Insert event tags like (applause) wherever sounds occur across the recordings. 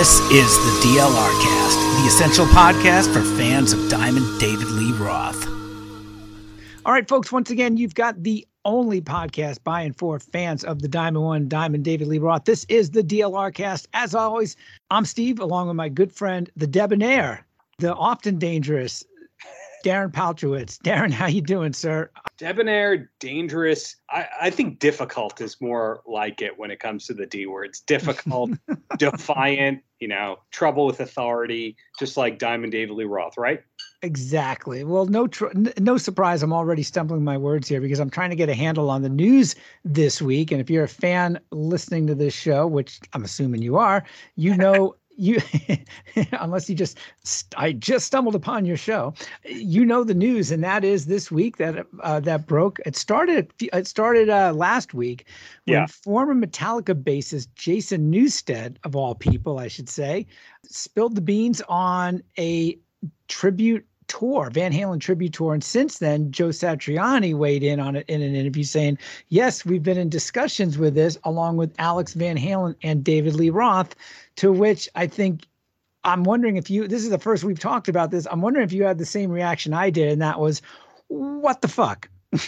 This is the DLR Cast, the essential podcast for fans of Diamond David Lee Roth. All right, folks, once again, you've got the only podcast by and for fans of the Diamond One, Diamond David Lee Roth. This is the DLR Cast. As always, I'm Steve, along with my good friend, the debonair, the often dangerous Darren Paltrowitz. Darren, how you doing, sir? Debonair, dangerous. I, I think difficult is more like it when it comes to the D words. Difficult, (laughs) defiant, you know, trouble with authority, just like Diamond David Lee Roth, right? Exactly. Well, no, tr- no surprise. I'm already stumbling my words here because I'm trying to get a handle on the news this week. And if you're a fan listening to this show, which I'm assuming you are, you (laughs) know you (laughs) unless you just I just stumbled upon your show, you know the news, and that is this week that uh, that broke. It started it started uh, last week when Yeah. former Metallica bassist Jason Newsted, of all people, I should say, spilled the beans on a tribute tour, Van Halen tribute tour. And since then, Joe Satriani weighed in on it in an interview saying, Yes, we've been in discussions with this along with Alex Van Halen and David Lee Roth, to which I think I'm wondering if you this is the first we've talked about this. I'm wondering if you had the same reaction I did, and that was, What the fuck? (laughs)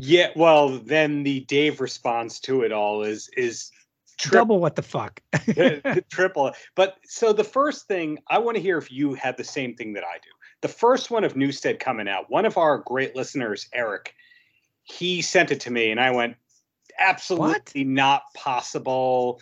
Yeah. Well, then the Dave response to it all is is triple, Double what the fuck. (laughs) triple. But so the first thing I want to hear if you had the same thing that I do. The first one of Newsted coming out, one of our great listeners, Eric, he sent it to me, and I went, absolutely not possible.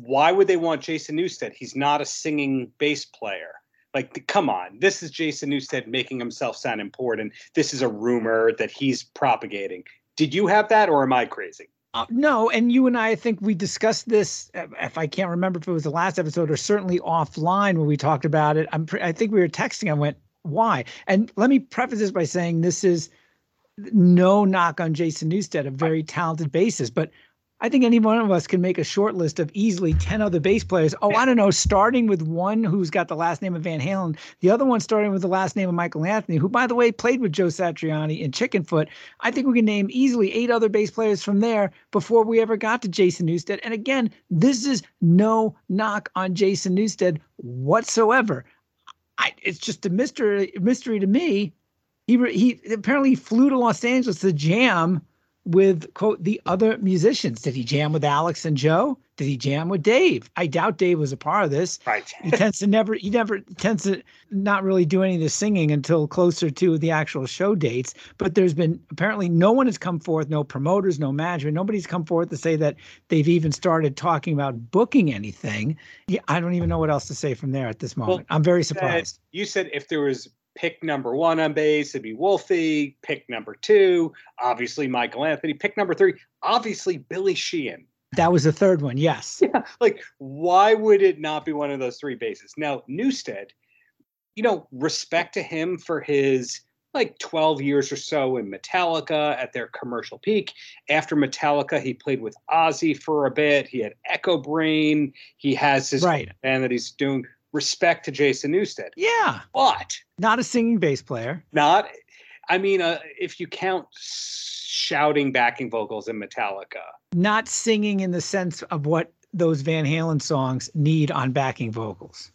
Why would they want Jason Newsted? He's not a singing bass player. Like, come on, this is Jason Newsted making himself sound important. This is a rumor that he's propagating. Did you have that, or am I crazy? Uh, no, and you and I, I think we discussed this. If I can't remember if it was the last episode or certainly offline when we talked about it. I'm. I think we were texting. I went, "Why?" And let me preface this by saying this is no knock on Jason Newsted, a very talented bassist, but I think any one of us can make a short list of easily ten other bass players. Oh, I don't know, starting with one who's got the last name of Van Halen, the other one starting with the last name of Michael Anthony, who, by the way, played with Joe Satriani in Chickenfoot. I think we can name easily eight other bass players from there before we ever got to Jason Newsted. And again, this is no knock on Jason Newsted whatsoever. I, it's just a mystery mystery to me. He he apparently flew to Los Angeles to jam with quote the other musicians. Did he jam with Alex and Joe? Did he jam with Dave? I doubt Dave was a part of this Right. he tends to never he never tends to not really do any of the singing until closer to the actual show dates but there's been apparently no one has come forth no promoters no management nobody's come forth to say that they've even started talking about booking anything yeah, i don't even know what else to say from there at this moment i'm very surprised you said if there was pick number one on bass, it'd be Wolfie. Pick number two, obviously Michael Anthony. Pick number three, obviously Billy Sheehan. That was the third one yes (laughs) Yeah, Like, why would it not be one of those three bases? Now, Newsted, you know, respect to him for his like 12 years or so in Metallica at their commercial peak. After Metallica, he played with Ozzy for a bit. He had Echobrain. He has his right band that he's doing. Respect to Jason Newsted. yeah But not a singing bass player not i mean uh, if you count shouting backing vocals in metallica. Not singing in the sense of what those van halen songs need on backing vocals.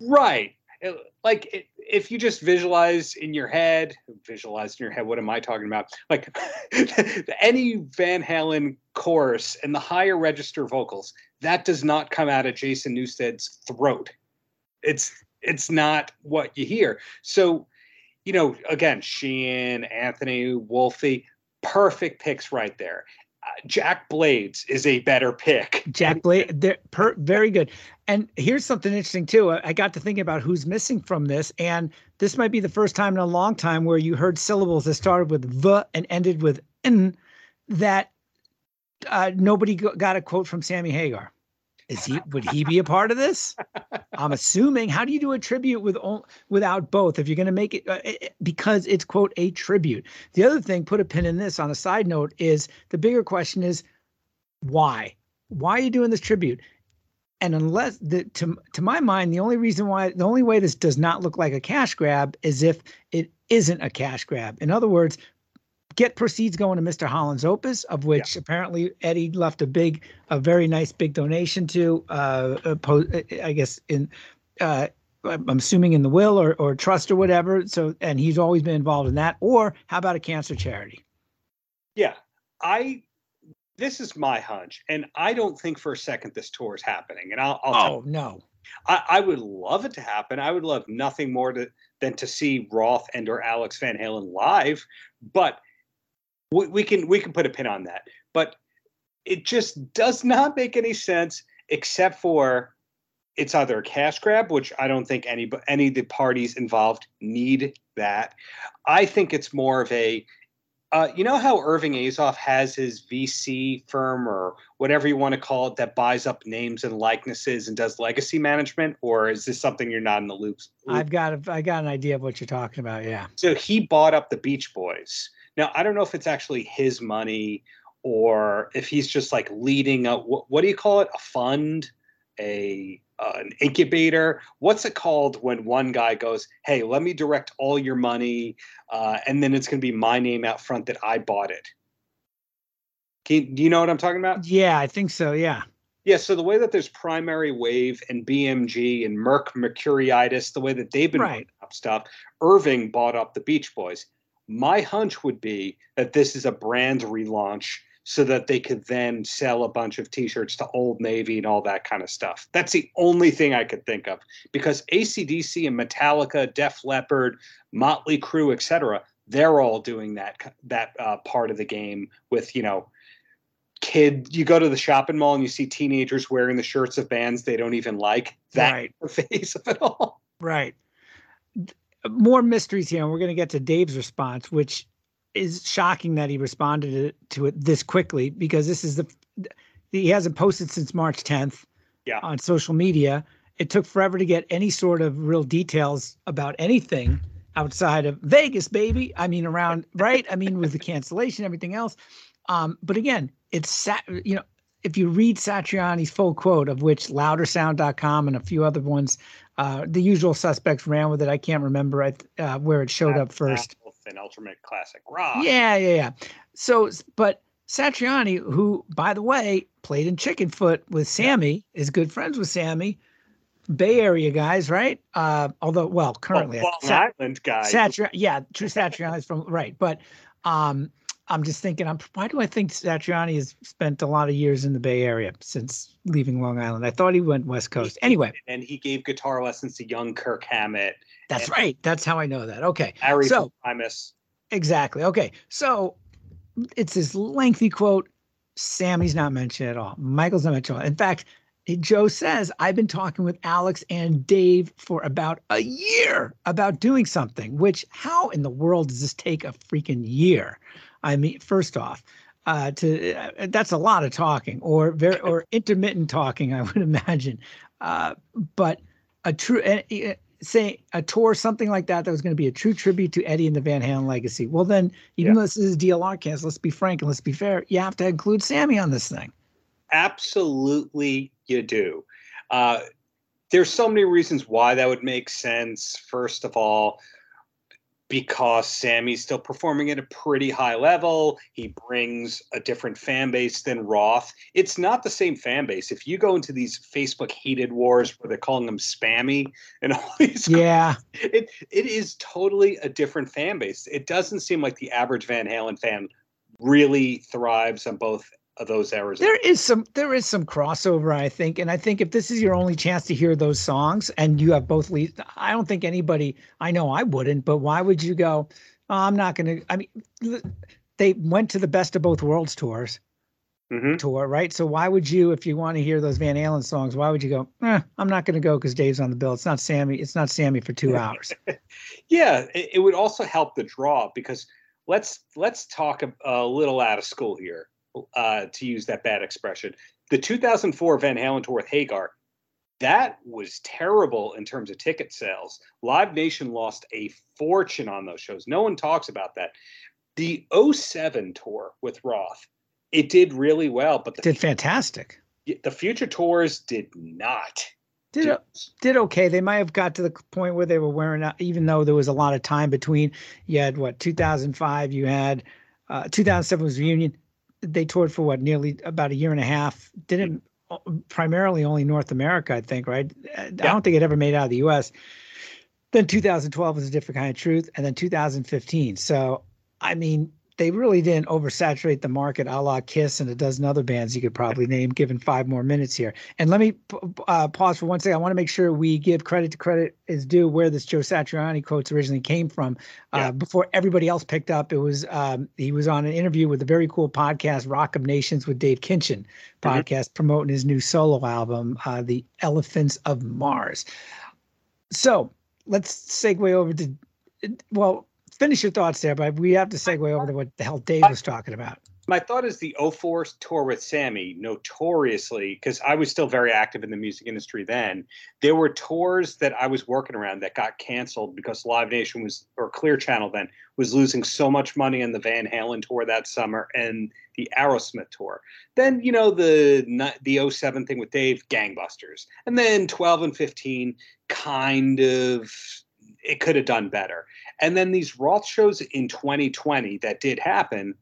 Right. It- like it, if you just visualize in your head visualize in your head what am i talking about? Like (laughs) any van halen chorus and the higher register vocals that does not come out of jason newsted's throat. It's it's not what you hear. So you know again sheehan anthony wolfie perfect picks right there uh, jack blades is a better pick Jack Blade, per, very good. And here's something interesting too. I I got to thinking about who's missing from this, and this might be the first time in a long time where you heard syllables that started with "v" and ended with "n." That uh, nobody got a quote from Sammy Hagar. Is he? Would he be a part of this? I'm assuming. How do you do a tribute with without both? If you're going to make it uh, it- because it's quote a tribute. The other thing, put a pin in this. On a side note, is the bigger question is why? Why are you doing this tribute? And unless the to to my mind, the only reason why the only way this does not look like a cash grab is if it isn't a cash grab. In other words, get proceeds going to Mr. Holland's Opus, of which yeah. apparently Eddie left a big, a very nice big donation to. Uh, I guess in, uh, I'm assuming in the will or or trust or whatever. So, and he's always been involved in that. Or how about a cancer charity? Yeah, I. This is my hunch, and I don't think for a second this tour is happening. And I'll. I'll oh no. I, I would love it to happen. I would love nothing more to, than to see Roth and or Alex Van Halen live, but we, we can we can put a pin on that. But it just does not make any sense except for it's either a cash grab, which I don't think any any of the parties involved need that. I think it's more of a uh, you know how Irving Azoff has his VC firm or whatever you want to call it that buys up names and likenesses and does legacy management, or is this something you're not in the loops? Loop? I've got a, I got an idea of what you're talking about. Yeah. So he bought up the Beach Boys. Now I don't know if it's actually his money or if he's just like leading a what, what do you call it? A fund, a uh, an incubator. What's it called when one guy goes, "Hey, let me direct all your money, uh, and then it's going to be my name out front that I bought it." Can, do you know what I'm talking about? Yeah, I think so. Yeah. Yeah. So the way that there's Primary Wave and BMG and Merck Mercuriadis, the way that they've been right. up stuff, Irving bought up the Beach Boys. My hunch would be that this is a brand relaunch so that they could then sell a bunch of t-shirts to Old Navy and all that kind of stuff. That's the only thing I could think of because ACDC and Metallica, Def Leppard, Motley Crue, etc. They're all doing that that uh, part of the game with you know kid you go to the shopping mall and you see teenagers wearing the shirts of bands they don't even like that right. the (laughs) face of it all right more mysteries here and we're going to get to dave's response which is shocking that he responded to it this quickly because this is the he hasn't posted since March 10th yeah. on social media. It took forever to get any sort of real details about anything outside of Vegas, baby. I mean, around (laughs) right. I mean, with the cancellation, everything else. Um, but again, it's sat. You know, if you read Satriani's full quote, of which loudersound.com and a few other ones, uh, the usual suspects ran with it. I can't remember uh, where it showed up first and ultimate classic rock. Yeah, yeah, yeah. So, but Satriani, who, by the way, played in Chickenfoot with Sammy, yeah. is good friends with Sammy. Bay Area guys, right? Uh, although, well, currently, oh, Long Sat- Island guys. Satri- yeah, true Satriani is from right, but um, I'm just thinking, I'm why do I think Satriani has spent a lot of years in the Bay Area since leaving Long Island? I thought he went West Coast. Anyway, and he gave guitar lessons to young Kirk Hammett that's right. That's how I know that. Okay. Harry so, Primus. Exactly. Okay. So it's this lengthy quote. Sammy's not mentioned at all. Michael's not mentioned at all. In fact, Joe says, I've been talking with Alex and Dave for about a year about doing something, which how in the world does this take a freaking year? I mean, first off, uh, to uh, that's a lot of talking or very or (laughs) intermittent talking, I would imagine. Uh, but a true say a tour, something like that, that was going to be a true tribute to Eddie and the Van Halen legacy. Well, then, even yeah. though this is a DLR cast, let's be frank and let's be fair, you have to include Sammy on this thing. Absolutely, you do. Uh, there's so many reasons why that would make sense. First of all, because Sammy's still performing at a pretty high level. He brings a different fan base than Roth. It's not the same fan base. If you go into these Facebook heated wars where they're calling them spammy and (laughs) all these, yeah, (laughs) it it is totally a different fan base. It doesn't seem like the average Van Halen fan really thrives on both of those errors. There is some there is some crossover, I think, and I think if this is your only chance to hear those songs and you have both leads, I don't think anybody. I know I wouldn't, but why would you go? Oh, I'm not going to. I mean, they went to the best of both worlds tours. Mm-hmm. Tour, right? So why would you, if you want to hear those Van Halen songs, why would you go? Eh, I'm not going to go because Dave's on the bill. It's not Sammy. It's not Sammy for two (laughs) hours. yeah, it, it, would also help the draw because let's let's talk a, a little out of school here uh, to use that bad expression. The 2004 Van Halen tour with Hagar, that was terrible in terms of ticket sales. Live Nation lost a fortune on those shows. No one talks about that. The 07 tour with Roth, it did really well, but the did fantastic. The future tours did not. Did, did okay. They might have got to the point where they were wearing out, even though there was a lot of time between. You had what 2005, you had Uh, 2007 was reunion. They toured for what nearly about a year and a half. Didn't uh, primarily only North America, I think. Right? I don't think it ever made out of the U.S. Then 2012 was a different kind of truth, and then 2015. So I mean, they really didn't oversaturate the market a la Kiss and a dozen other bands you could probably name, given five more minutes here. And let me uh, pause for one second. I want to make sure we give credit to credit is due where this Joe Satriani quotes originally came from. Uh, yeah. Before everybody else picked up, it was um, he was on an interview with a very cool podcast, Rock of Nations, with Dave Kinchen mm-hmm. podcast mm-hmm. promoting his new solo album, uh, The Elephants of Mars. So let's segue over to well finish your thoughts there, but we have to segue over to what the hell Dave was talking about. My thought is the 04 tour with Sammy, notoriously, because I was still very active in the music industry then. There were tours that I was working around that got canceled because Live Nation was, or Clear Channel then, was losing so much money on the Van Halen tour that summer and the Aerosmith tour. Then, you know, the the 07 thing with Dave, Gangbusters. And then 12 and 15 kind of it could have done better. And then these Roth shows in 2020 that did happen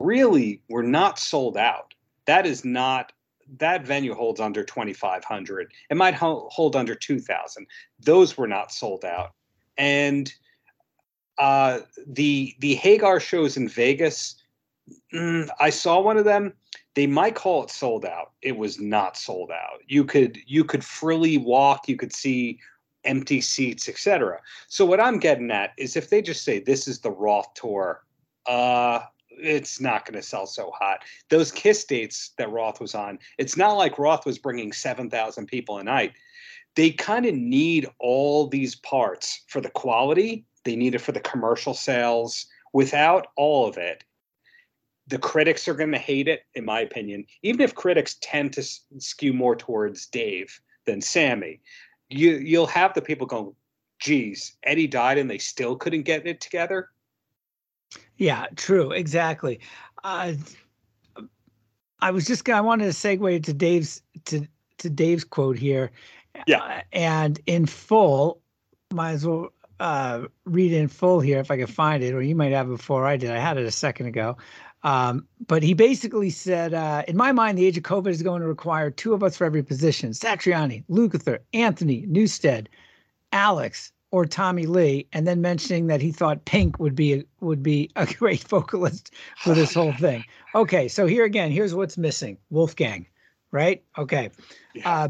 really were not sold out. That is not that venue holds under 2500 it might hold under 2000 those were not sold out. And uh, the the hagar shows in vegas mm, i saw one of them. They might call it sold out. It was not sold out. You could you could freely walk. You could see empty seats, etc. So what I'm getting at is if they just say this is the Roth tour, uh, it's not going to sell so hot. Those Kiss dates that Roth was on, it's not like Roth was bringing 7,000 people a night. They kind of need all these parts for the quality. They need it for the commercial sales. Without all of it, the critics are going to hate it, in my opinion. Even if critics tend to skew more towards Dave than Sammy, you you'll have the people going, geez, Eddie died and they still couldn't get it together. Yeah, true, exactly. Uh, I was just I wanted to segue to Dave's to to Dave's quote here. Yeah, uh, and in full, might as well uh, read in full here if I can find it, or you might have it before I did. I had it a second ago. Um, but he basically said, uh, in my mind, the age of COVID is going to require two of us for every position Satriani, Lukather, Anthony, Newsted, Alex, or Tommy Lee, and then mentioning that he thought Pink would be a, would be a (laughs) great vocalist for this whole (laughs) thing. Okay, so here again, here's what's missing: Wolfgang, right? Okay, yeah. uh,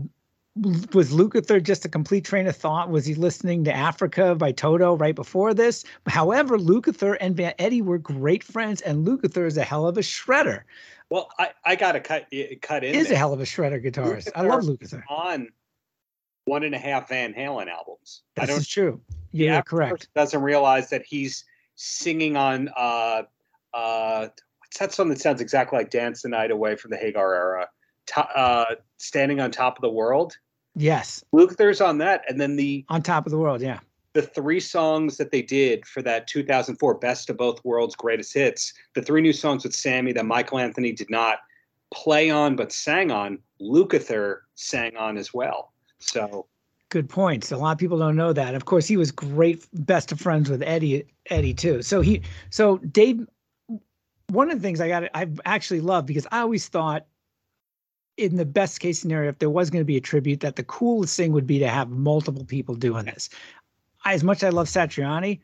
was Lukather just a complete train of thought? Was he listening to Africa by Toto right before this? However, Lukather and Van Eddie were great friends, and Lukather is a hell of a shredder. Well, I, I got to cut cut in. Is there. a hell of a shredder guitarist. Lukather I love Lukather. On one and a half Van Halen albums. This is true. Yeah, correct. Doesn't realize that he's singing on uh uh what's that song that sounds exactly like "Dance the Night Away" from the Hagar era? uh, standing on top of the world. Yes. Luther's on that. And then the On Top of the World, yeah. The three songs that they did for that 2004 Best of Both Worlds Greatest Hits, the three new songs with Sammy that Michael Anthony did not play on but sang on, Lukather sang on as well. So good points. A lot of people don't know that. Of course, he was great best of friends with Eddie Eddie too. So he so Dave one of the things I got I actually love because I always thought in the best case scenario, if there was going to be a tribute, that the coolest thing would be to have multiple people doing this. As much as I love Satriani,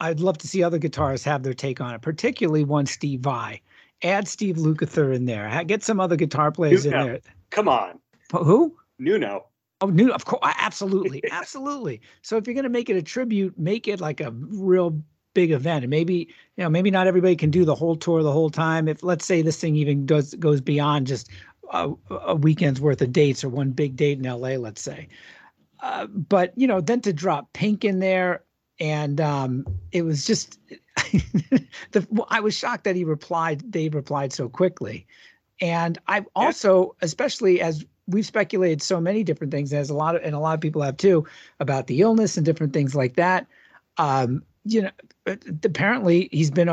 I'd love to see other guitarists have their take on it, particularly one Steve Vai. Add Steve Lukather in there. Get some other guitar players Nuno. in there. Come on. Who? Nuno. Oh, Nuno. Of course. Absolutely. (laughs) absolutely. So if you're going to make it a tribute, make it like a real big event and maybe you know maybe not everybody can do the whole tour the whole time if let's say this thing even does goes beyond just a, a weekend's worth of dates or one big date in LA, let's say. Uh, but you know, then to drop Pink in there, and um, it was just (laughs) the. I was shocked that he replied. Dave replied so quickly, and I've also, especially as we've speculated so many different things, as a lot of and a lot of people have too, about the illness and different things like that. Um, you know, apparently he's been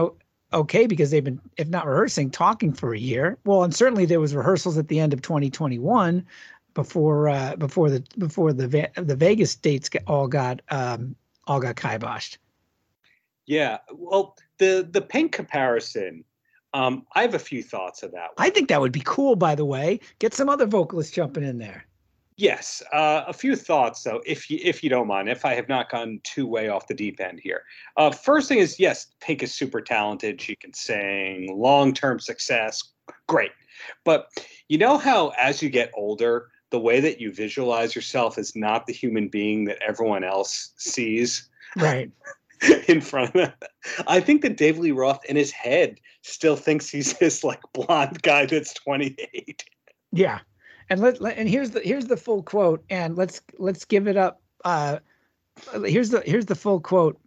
okay because they've been, if not rehearsing, talking for a year. Well, and certainly there was rehearsals at the end of 2021 before uh, before the before the the Vegas dates all got um, all got kiboshed. Yeah, well, the the Pink comparison Um, I have a few thoughts of that. One. I think that would be cool. By the way, get some other vocalists jumping in there. Yes, uh, a few thoughts though, if you if you don't mind, if I have not gone too way off the deep end here. Uh, first thing is, yes, Pink is super talented. She can sing, long term success, great. But you know how as you get older, the way that you visualize yourself is not the human being that everyone else sees. Right. (laughs) in front of them. I think that Dave Lee Roth in his head still thinks he's this like blonde guy that's 28. Yeah. And let, let and here's the here's the full quote and let's let's give it up uh here's the here's the full quote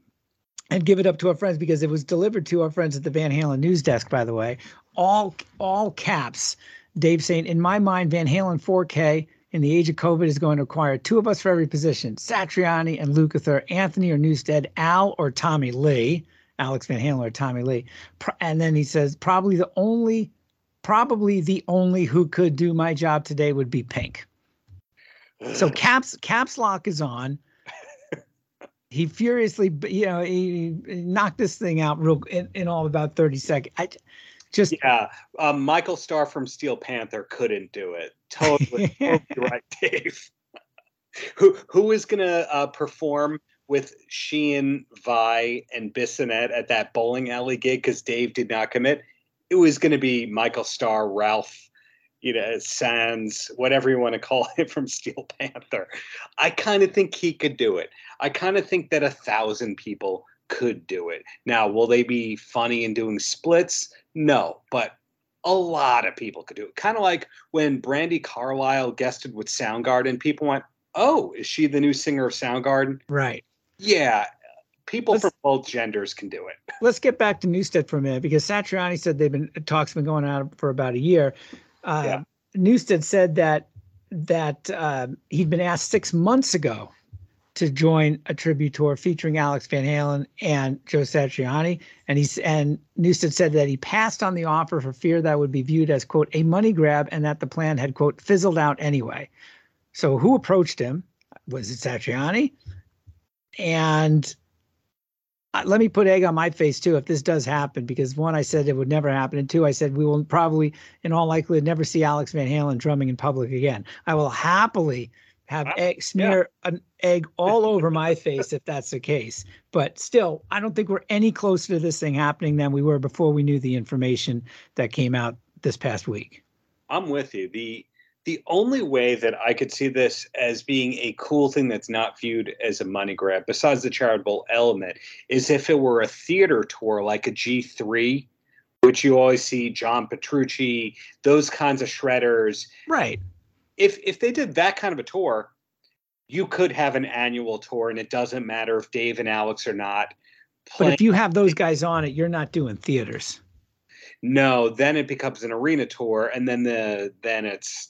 and give it up to our friends because it was delivered to our friends at the Van Halen news desk by the way. All all caps. Dave saying in my mind Van Halen 4K in the age of COVID is going to require two of us for every position Satriani and Lukather, Anthony or Newsted, Al or Tommy Lee, Alex Van Halen or Tommy Lee. And then he says, probably the only, probably the only who could do my job today would be Pink. So (sighs) caps caps lock is on. He furiously, you know, he, he knocked this thing out real in, in all about 30 seconds. I, just yeah, um, Michael Starr from Steel Panther couldn't do it. Totally, (laughs) totally right, Dave. who who is gonna uh, perform with Sheehan, Vai, and Bissonette at that bowling alley gig because Dave did not commit? It was going to be Michael Starr, Ralph, you know, Sands, whatever you want to call (laughs) him from Steel Panther. I kind of think he could do it. I kind of think that a thousand people could do it. Now, will they be funny in doing splits? No, but a lot of people could do it. Kind of like when Brandi Carlile guested with Soundgarden, people went, "Oh, is she the new singer of Soundgarden?" Right. Yeah, people let's, from both genders can do it. (laughs) Let's get back to Newsted for a minute because Satriani said they've been talks been going on for about a year. Uh, yeah. Newsted said that that uh, he'd been asked six months ago to join a tribute tour featuring Alex Van Halen and Joe Satriani. And he's and Newsted said that he passed on the offer for fear that would be viewed as quote a money grab and that the plan had quote fizzled out anyway. So who approached him? Was it Satriani? And let me put egg on my face too if this does happen because one I said it would never happen and two I said we will probably in all likelihood never see Alex Van Halen drumming in public again. I will happily have egg, smear yeah. an egg all over my face if that's the case. But still, I don't think we're any closer to this thing happening than we were before we knew the information that came out this past week. I'm with you. The the only way that I could see this as being a cool thing that's not viewed as a money grab, besides the charitable element, is if it were a theater tour like a G3, which you always see John Petrucci, those kinds of shredders. Right if if they did that kind of a tour, you could have an annual tour, and it doesn't matter if Dave and Alex are not. Playing. But if you have those guys on it, you're not doing theaters. No, then it becomes an arena tour, and then the then it's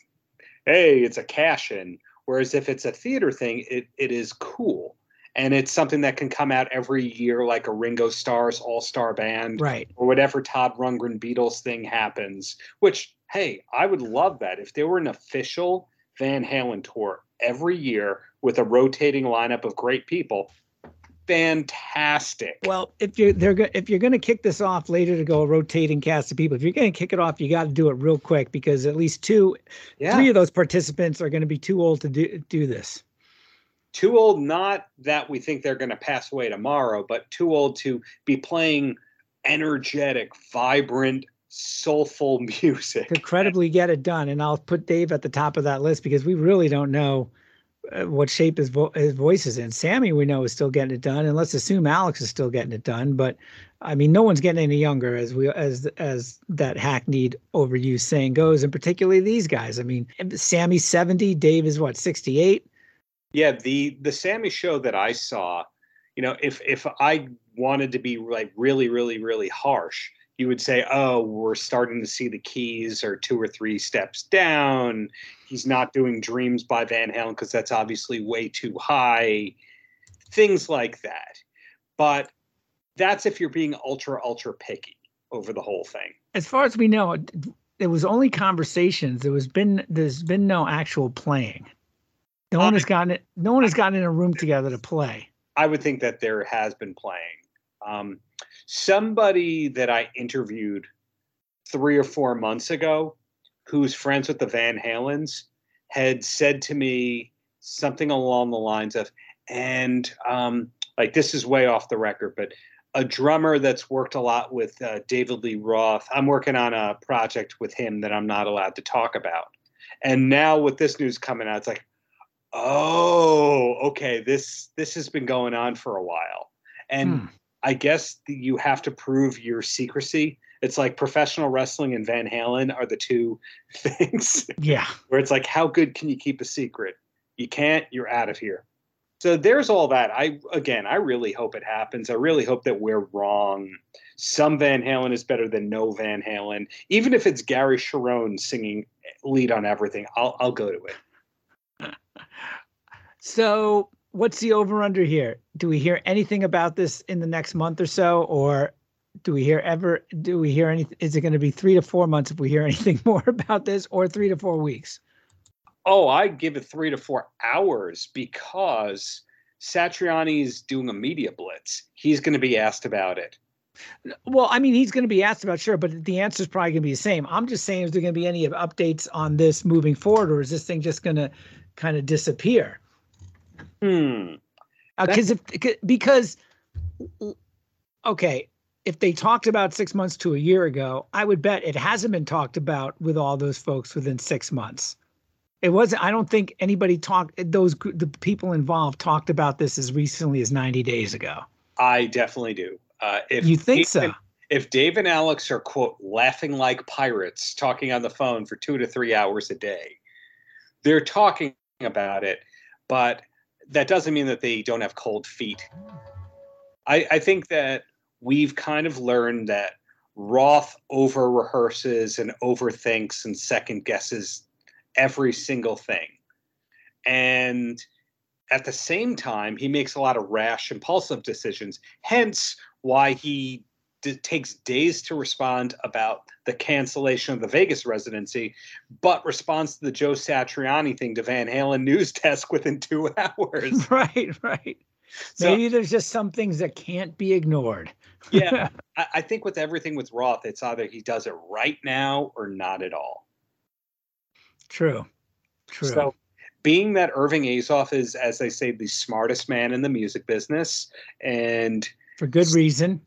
hey, it's a cash in. Whereas if it's a theater thing, it it is cool. And it's something that can come out every year, like a Ringo Starr's All Star Band, right? Or whatever Todd Rundgren Beatles thing happens. Which hey, I would love that if there were an official Van Halen tour every year with a rotating lineup of great people. Fantastic. Well, if you're they're if you're going to kick this off later to go a rotating cast of people, if you're going to kick it off, you got to do it real quick because at least two, yeah. three of those participants are going to be too old to do do this. Too old, not that we think they're going to pass away tomorrow, but too old to be playing energetic, vibrant, soulful (laughs) music. To credibly get it done. And I'll put Dave at the top of that list because we really don't know Uh, what shape his, vo- his voice is in. Sammy, we know, is still getting it done. And let's assume Alex is still getting it done. But I mean, no one's getting any younger as we as as that hackneyed overused saying goes, and particularly these guys. I mean, Sammy's 70, Dave is what, 68? Yeah, the the Sammy show that I saw, you know, if if I wanted to be like really, really, really harsh, you would say, oh, we're starting to see the keys are two or three steps down. He's not doing Dreams by Van Halen because that's obviously way too high. Things like that. But that's if you're being ultra, ultra picky over the whole thing. As far as we know, it was only conversations. There was been there's been no actual playing. No one has gotten it. No one has gotten in a room together to play. I would think that there has been playing. Um, somebody that I interviewed three or four months ago, who's friends with the Van Halens, had said to me something along the lines of, and um, like this is way off the record, but a drummer that's worked a lot with uh, David Lee Roth. I'm working on a project with him that I'm not allowed to talk about. And now with this news coming out, it's like, oh, okay, this this has been going on for a while. And hmm. I guess you have to prove your secrecy. It's like professional wrestling and Van Halen are the two (laughs) things. Yeah. where it's like, how good can you keep a secret? You can't, you're out of here. So there's all that. I again, I really hope it happens. I really hope that we're wrong. Some Van Halen is better than no Van Halen. Even if it's Gary Cherone singing lead on everything, I'll I'll go to it. (laughs) So what's the over under here? Do we hear anything about this in the next month or so, or do we hear ever? Do we hear anything? Is it going to be three to four months if we hear (laughs) anything more about this, or three to four weeks? Oh, I give it three to four hours because Satriani is doing a media blitz. He's going to be asked about it. Well, I mean, he's going to be asked about sure, but the answer is probably going to be the same. I'm just saying, is there going to be any updates on this moving forward, or is this thing just going to kind of disappear? Hmm. Because uh, if because okay, if they talked about six months to a year ago, I would bet it hasn't been talked about with all those folks within six months. It wasn't. I don't think anybody talked. Those the people involved talked about this as recently as ninety days ago. I definitely do. Uh, if you think so, if Dave and Alex are quote laughing like pirates, talking on the phone for two to three hours a day, they're talking about it, but that doesn't mean that they don't have cold feet. I, I think that we've kind of learned that Roth over rehearses and overthinks and second guesses every single thing. And at the same time, he makes a lot of rash, impulsive decisions, hence why he d- takes days to respond about the cancellation of the Vegas residency, but responds to the Joe Satriani thing to Van Halen news desk within (laughs) two hours. (laughs) Right, right. So, Maybe there's just some things that can't be ignored. (laughs) yeah, I, I think with everything with Roth, it's either he does it right now or not at all. True. True. So, being that Irving Azoff is, as they say, the smartest man in the music business, and for good reason.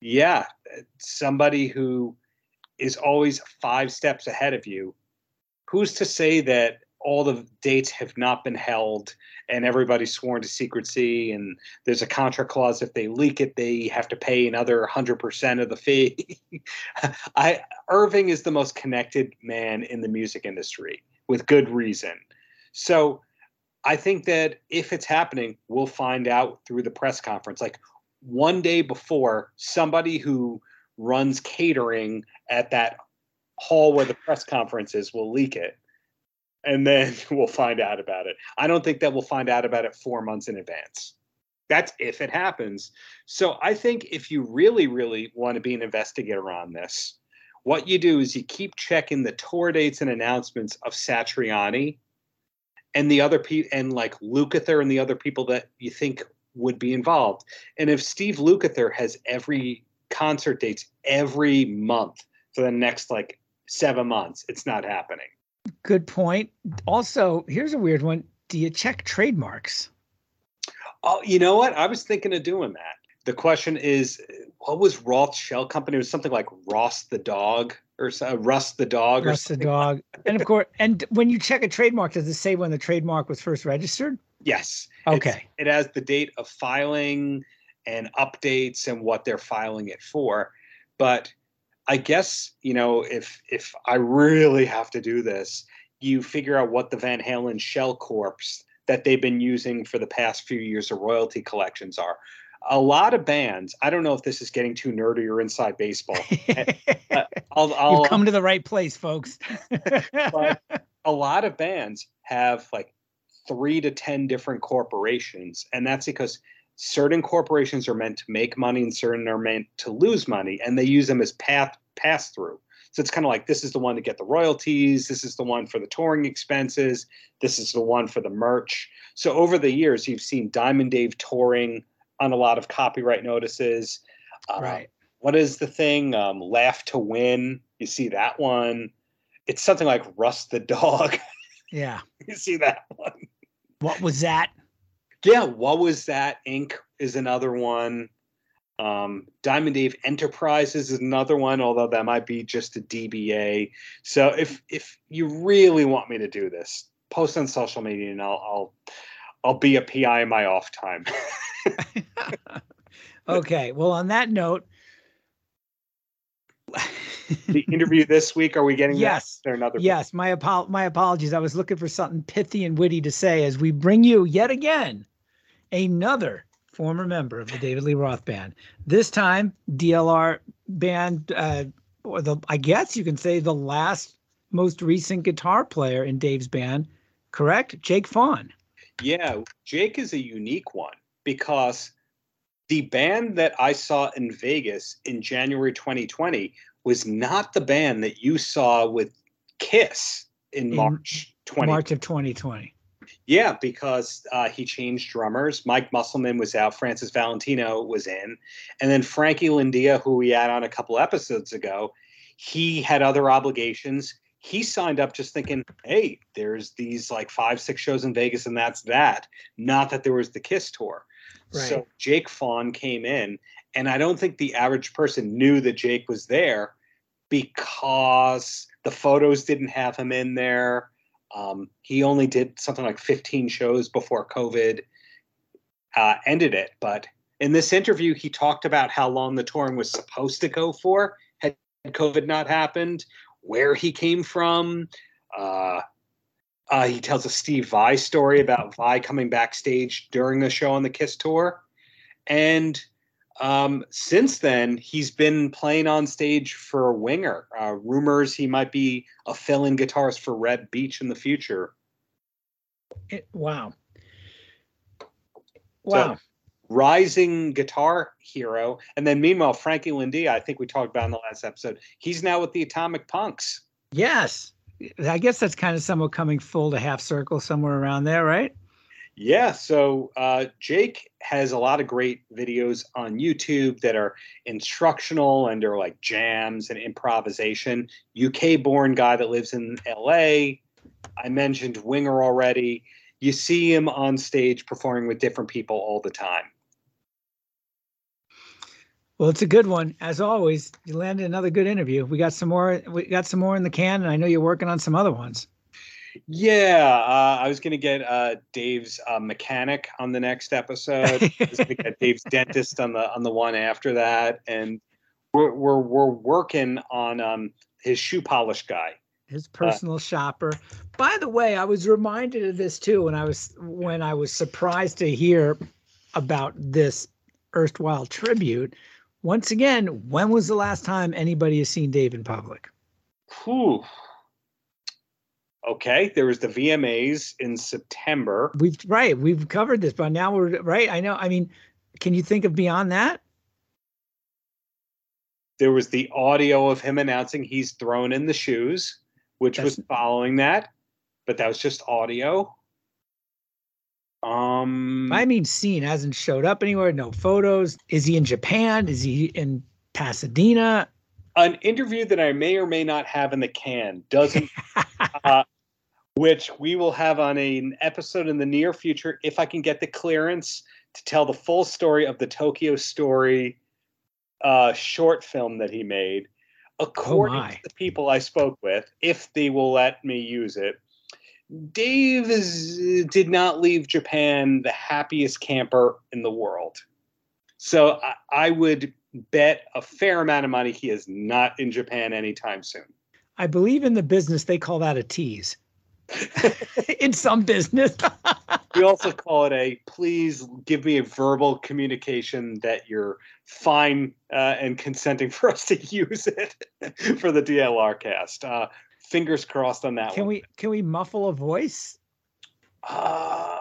Yeah, eh, somebody who is always five steps ahead of you. Who's to say that all the dates have not been held and everybody's sworn to secrecy and there's a contract clause if they leak it they have to pay another 100% of the fee? (laughs) I irving is the most connected man in the music industry with good reason. So i think that if it's happening we'll find out through the press conference. Like one day before somebody who runs catering at that hall where the press conference is will leak it and then (laughs) we'll find out about it. I don't think that we'll find out about it four months in advance. That's if it happens. So I think if you really, really want to be an investigator on this, what you do is you keep checking the tour dates and announcements of Satriani and the other people and like Lukather and the other people that you think would be involved. And if Steve Lukather has every concert dates every month for the next like seven months, it's not happening. Good point. Also, here's a weird one. Do you check trademarks? Oh, you know what? I was thinking of doing that. The question is, what was Roth's shell company? It was something like Ross the dog or uh, Russ the dog. Russ the dog. and of course, and when you check a trademark, does it say when the trademark was first registered? Yes. Okay. It's, it has the date of filing and updates and what they're filing it for. But I guess you know if if I really have to do this, you figure out what the Van Halen shell corps that they've been using for the past few years of royalty collections are. A lot of bands. I don't know if this is getting too nerdy or inside baseball. (laughs) uh, I'll, I'll, You've come to the right place, folks. (laughs) but a lot of bands have like three to ten different corporations, and that's because certain corporations are meant to make money and certain are meant to lose money and they use them as path pass through so it's kind of like this is the one to get the royalties this is the one for the touring expenses this is the one for the merch so over the years you've seen diamond dave touring on a lot of copyright notices uh, right what is the thing? Um, Laugh to Win. You see that one? It's something like Rust the Dog. (laughs) Yeah. you see that one? What was that? Yeah. What was that? Inc. is another one. Um, Diamond Dave Enterprises is another one, although that might be just a DBA. So if if you really want me to do this, post on social media, and I'll I'll I'll be a PI in my off time. (laughs) (laughs) okay. Well, on that note, the interview this week, are we getting yes. that? Or another yes, my apo- my apologies. I was looking for something pithy and witty to say as we bring you yet again another former member of the David Lee Roth band. This time, DLR band, uh, or the I guess you can say the last most recent guitar player in Dave's band, correct? Jake Faun. Yeah, Jake is a unique one because the band that I saw in Vegas in January 2020 was not the band that you saw with Kiss in, in March 20. March of 2020. Yeah, because uh, he changed drummers. Mike Musselman was out. Francis Valentino was in, and then Frankie Lindia, who we had on a couple episodes ago, he had other obligations. He signed up just thinking, "Hey, there's these like five, six shows in Vegas, and that's that." Not that there was the Kiss tour. Right. So Jake Faun came in, and I don't think the average person knew that Jake was there because the photos didn't have him in there. Um, he only did something like 15 shows before COVID uh, ended it. But in this interview, he talked about how long the touring was supposed to go for had COVID not happened, where he came from. Uh, uh, he tells a Steve Vai story about Vai coming backstage during the show on the Kiss tour. And um, since then, he's been playing on stage for a Winger. Uh, rumors he might be a fill-in guitarist for Reb Beach in the future. It, wow. Wow. So, rising guitar hero. And then meanwhile, Frankie Lindia, I think we talked about in the last episode, he's now with the Atomic Punks. Yes. I guess that's kind of somewhat coming full to half circle somewhere around there, right? Yeah, so uh, Jake has a lot of great videos on YouTube that are instructional and are like jams and improvisation. UK born guy that lives in LA. I mentioned Winger already. You see him on stage performing with different people all the time. Well, it's a good one as always. You landed another good interview. We got some more. We got some more in the can, and I know you're working on some other ones. Yeah, uh, I was going to get uh, Dave's uh, mechanic on the next episode. I was going to get Dave's (laughs) dentist on the on the one after that, and we're we're, we're working on um, his shoe polish guy. His personal shopper. By the way, I was reminded of this too when I was when I was surprised to hear about this erstwhile tribute. Once again, when was the last time anybody has seen Dave in public? Whew. Okay, there was the VMAs in September. We've right, we've covered this, but now we're right. I know. I mean, can you think of beyond that? There was the audio of him announcing he's thrown in the shoes, which That's, was following that, but that was just audio. Um, I mean, scene hasn't showed up anywhere. No photos. Is he in Japan? Is he in Pasadena? An interview that I may or may not have in the can doesn't (laughs) uh, which we will have on a, an episode in the near future if I can get the clearance to tell the full story of the Tokyo Story uh, short film that he made. According oh to the people I spoke with, if they will let me use it, Dave is, did not leave Japan the happiest camper in the world. So I, I would bet a fair amount of money he is not in Japan anytime soon. I believe in the business they call that a tease. (laughs) in some business. (laughs) we also call it a please give me a verbal communication that you're fine uh, and consenting for us to (laughs) use it for the DLR cast. Uh, fingers crossed on that can one. we can we muffle a voice? Uh,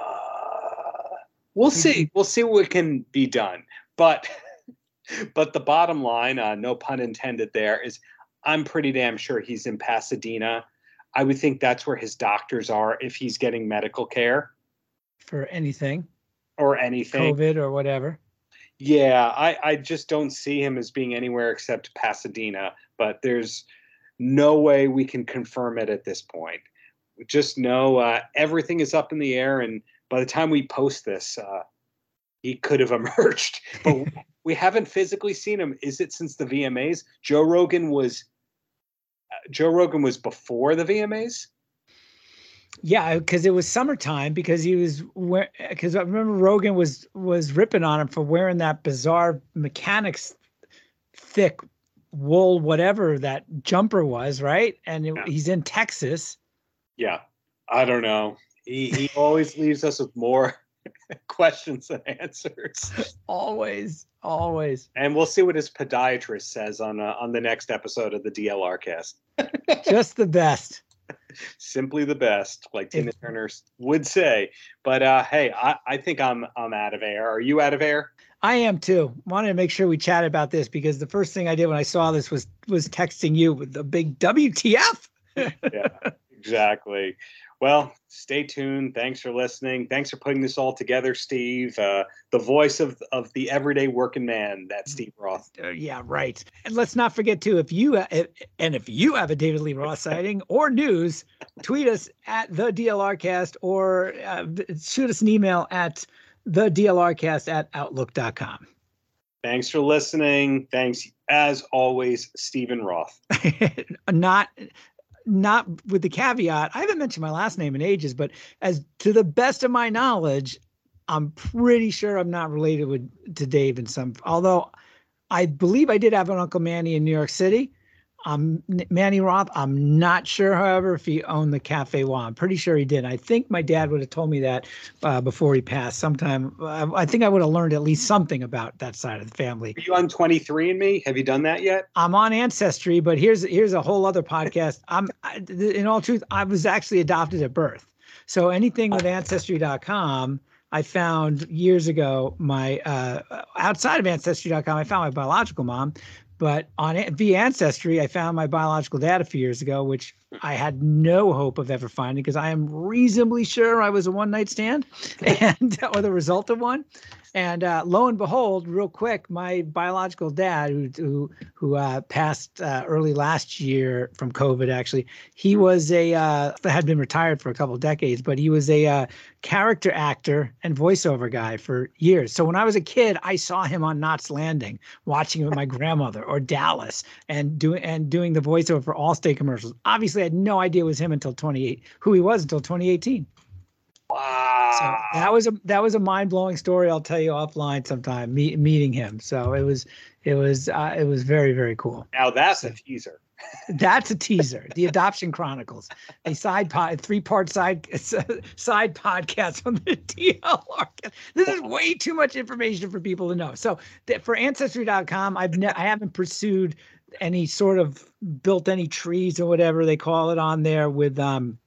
we'll see. We'll see what can be done. But but the bottom line, uh, no pun intended there, is I'm pretty damn sure he's in Pasadena I would think that's where his doctors are if he's getting medical care for anything or anything, COVID or whatever. Yeah, I, I just don't see him as being anywhere except Pasadena, but there's no way we can confirm it at this point. Just know uh, everything is up in the air, and by the time we post this, uh, he could have (laughs) emerged. But (laughs) we haven't physically seen him. Is it since the VMAs? Joe Rogan was Joe Rogan was before the VMAs. Yeah, because it was summertime. Because he was because I remember Rogan was was ripping on him for wearing that bizarre mechanics thick wool whatever that jumper was, right? And it, yeah. he's in Texas. Yeah, I don't know. He he always leaves us with more (laughs) questions than answers. always, always. And we'll see what his podiatrist says on uh, on the next episode of the DLR cast. (laughs) (laughs) Just the best. Simply the best, like Tina if, Turner would say. But uh, hey, I, I think I'm I'm out of air. Are you out of air? I am too. Wanted to make sure we chat about this because the first thing I did when I saw this was was texting you with the big WTF. (laughs) yeah, exactly. Well, stay tuned. Thanks for listening. Thanks for putting this all together, Steve. Uh, the voice of of the everyday working man, that Steve Roth. Uh, yeah, right. And let's not forget too, if you uh, and if you have a David Lee Roth sighting or news, tweet us at the DLRcast or uh, shoot us an email at the DLRcast at outlook.com. Thanks for listening. Thanks as always, Stephen Roth. (laughs) not not with the caveat, I haven't mentioned my last name in ages, but as to the best of my knowledge, I'm pretty sure I'm not related with to Dave in some. Although I believe I did have an Uncle Manny in New York City. Um, Manny Roth. I'm not sure, however, if he owned the Cafe Wha. I'm pretty sure he did. I think my dad would have told me that uh, before he passed. Sometime, uh, I think I would have learned at least something about that side of the family. Are you on 23andMe? Have you done that yet? I'm on Ancestry, but here's here's a whole other podcast. (laughs) I'm, in all truth, I was actually adopted at birth. So anything with Ancestry.com. I found years ago my uh, outside of ancestry.com, I found my biological mom, but on via ancestry i found my biological dad a few years ago which i had no hope of ever finding because i am reasonably sure i was a one night stand (laughs) and or the result of one and uh, lo and behold, real quick, my biological dad, who who, who uh, passed uh, early last year from COVID, actually, he was a uh, had been retired for a couple decades, but he was a uh, character actor and voiceover guy for years. So when I was a kid, I saw him on Knots Landing, watching with my (laughs) grandmother, or Dallas, and doing and doing the voiceover for Allstate commercials. Obviously, had no idea it was him until 28, who he was until 2018. Wow. So that was a that was a mind blowing story. I'll tell you offline sometime. Meet, meeting him. So it was it was uh, it was very very cool. Now that's a teaser. (laughs) That's a teaser. The Adoption Chronicles, a side pod, three part side (laughs) side podcast on the (laughs) DLR. This is way too much information for people to know. So for Ancestry.com, I've ne- I haven't pursued any sort of built any trees or whatever they call it on there with um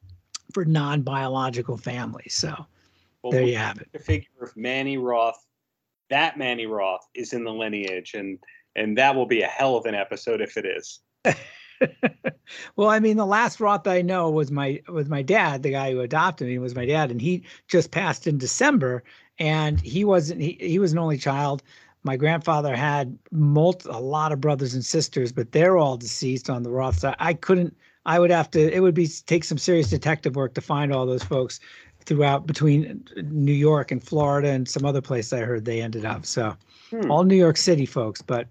for non-biological families. So well, there you have it. The figure of Manny Roth, that Manny Roth is in the lineage, and and that will be a hell of an episode if it is. (laughs) well, I mean, the last Roth I know was my was my dad, the guy who adopted me was my dad, and he just passed in December, and he wasn't he, he was an only child. My grandfather had multi, a lot of brothers and sisters, but they're all deceased on the Roth side. I couldn't I would have to. It would be take some serious detective work to find all those folks throughout between New York and Florida and some other place I heard they ended up. So hmm. all New York City folks, but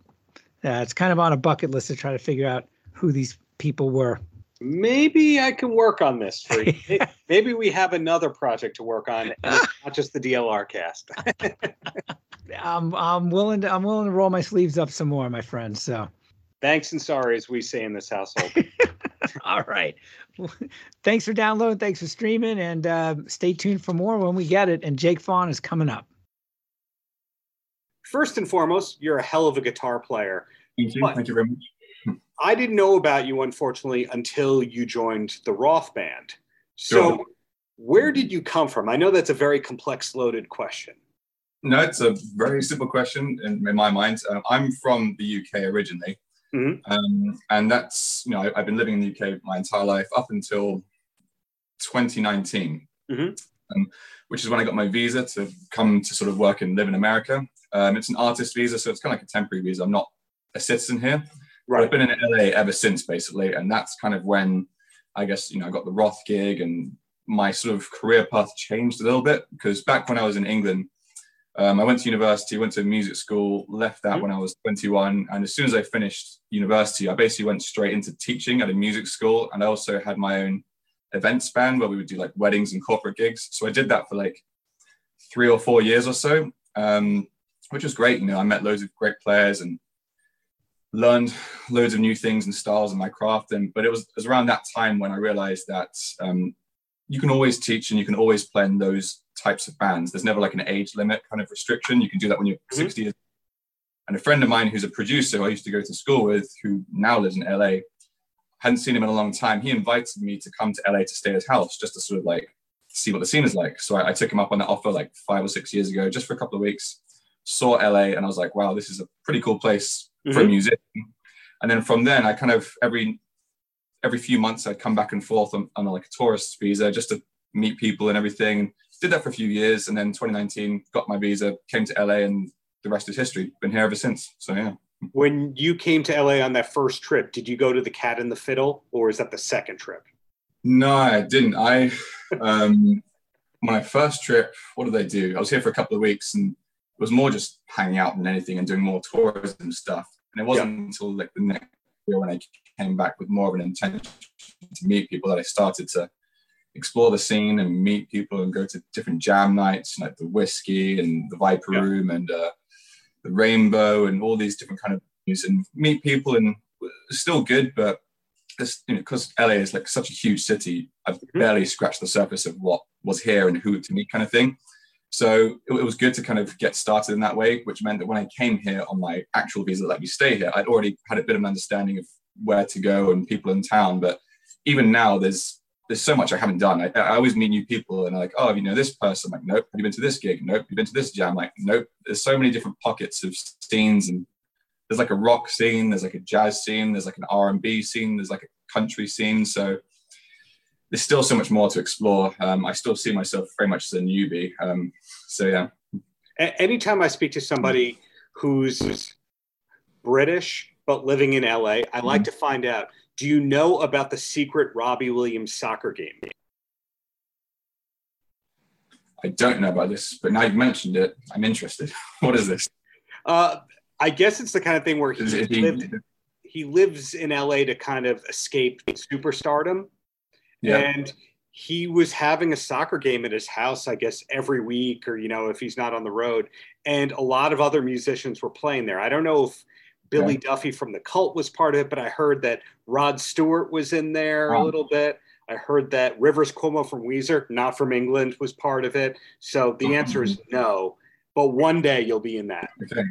uh, it's kind of on a bucket list to try to figure out who these people were. Maybe I can work on this for you. (laughs) Maybe we have another project to work on, not just the DLR cast. (laughs) I'm I'm willing to I'm willing to roll my sleeves up some more, my friend. So thanks and sorry, as we say in this household. (laughs) All right. thanks for downloading. Thanks for streaming. And uh, stay tuned for more when we get it. And Jake Faun is coming up. First and foremost, you're a hell of a guitar player. Thank you. But Thank you very much. I didn't know about you, unfortunately, until you joined the Roth band. So, sure. where did you come from? I know that's a very complex, loaded question. No, it's a very simple question in, in my mind. Uh, I'm from the UK originally. Mm-hmm. Um, and that's, you know, I, have been living in the UK my entire life up until 2019. Mm-hmm. um, which is when I got my visa to come to sort of work and live in America. Um, it's an artist visa, so it's kind of like a temporary visa. I'm not a citizen here. Right. I've been in LA ever since, basically, and that's kind of when I guess you know I got the Roth gig and my sort of career path changed a little bit because back when I was in England, um, I went to university, went to music school, left that mm-hmm. when I was 21. And as soon as I finished university, I basically went straight into teaching at a music school. And I also had my own events band where we would do like weddings and corporate gigs. So I did that for like three or four years or so, um, which was great. You know, I met loads of great players and learned loads of new things and styles in my craft. And but it was, it was around that time when I realized that um, you can always teach and you can always play in those types of bands. There's never like an age limit kind of restriction. You can do that when you're mm-hmm. 60 years. And a friend of mine who's a producer who I used to go to school with, who now lives in LA, hadn't seen him in a long time. He invited me to come to LA to stay at his house just to sort of like see what the scene is like. So I, I took him up on that offer like five or six years ago, just for a couple of weeks. Saw LA and I was like, wow, this is a pretty cool place mm-hmm. for a musician. And then from then, I kind of every every few months I'd come back and forth on, on like a tourist visa just to meet people and everything. Did that for a few years, and then 2019 got my visa, came to LA, and the rest is history. Been here ever since. So yeah. When you came to LA on that first trip, did you go to the Cat and the Fiddle, or is that the second trip? No, I didn't. I um, (laughs) my first trip. What did they do? I was here for a couple of weeks, and it was more just hanging out than anything and doing more tourism stuff. And it wasn't yeah. until like the next year when I came back with more of an intention to meet people that I started to explore the scene and meet people and go to different jam nights like the whiskey and the Viper yeah. Room and uh, the Rainbow and all these different kind of things and meet people and still good, but this you know because LA is like such a huge city, I've mm-hmm. barely scratched the surface of what was here and who to meet kind of thing. So it, it, was good to kind of get started in that way, which meant that when I came here on my actual visa let me stay here, I'd already had a bit of an understanding of where to go and people in town. But even now, there's there's so much I haven't done. I, I always meet new people and I'm like, oh, you know this person? I'm like, nope. Have you been to this gig? Nope. You've you been to this jam? I'm like, nope. There's so many different pockets of scenes and there's like a rock scene, there's like a jazz scene, there's like an R&B scene, there's like a country scene. So there's still so much more to explore. Um, I still see myself very much as a newbie. Um, so yeah. Anytime I speak to somebody who's British but living in LA, I like mm-hmm. to find out: Do you know about the secret Robbie Williams soccer game? I don't know about this, but now you've mentioned it, I'm interested. (laughs) what is this? Uh, I guess it's the kind of thing where he, lived, he lives in LA to kind of escape superstardom yeah. And he was having a soccer game at his house, I guess, every week, or, you know, if he's not on the road. And a lot of other musicians were playing there. I don't know if Billy yeah. Duffy from the cult was part of it, but I heard that Rod Stewart was in there a little bit. I heard that Rivers Cuomo from Weezer, not from England, was part of it. So the mm-hmm. answer is no. But one day you'll be in that. Okay.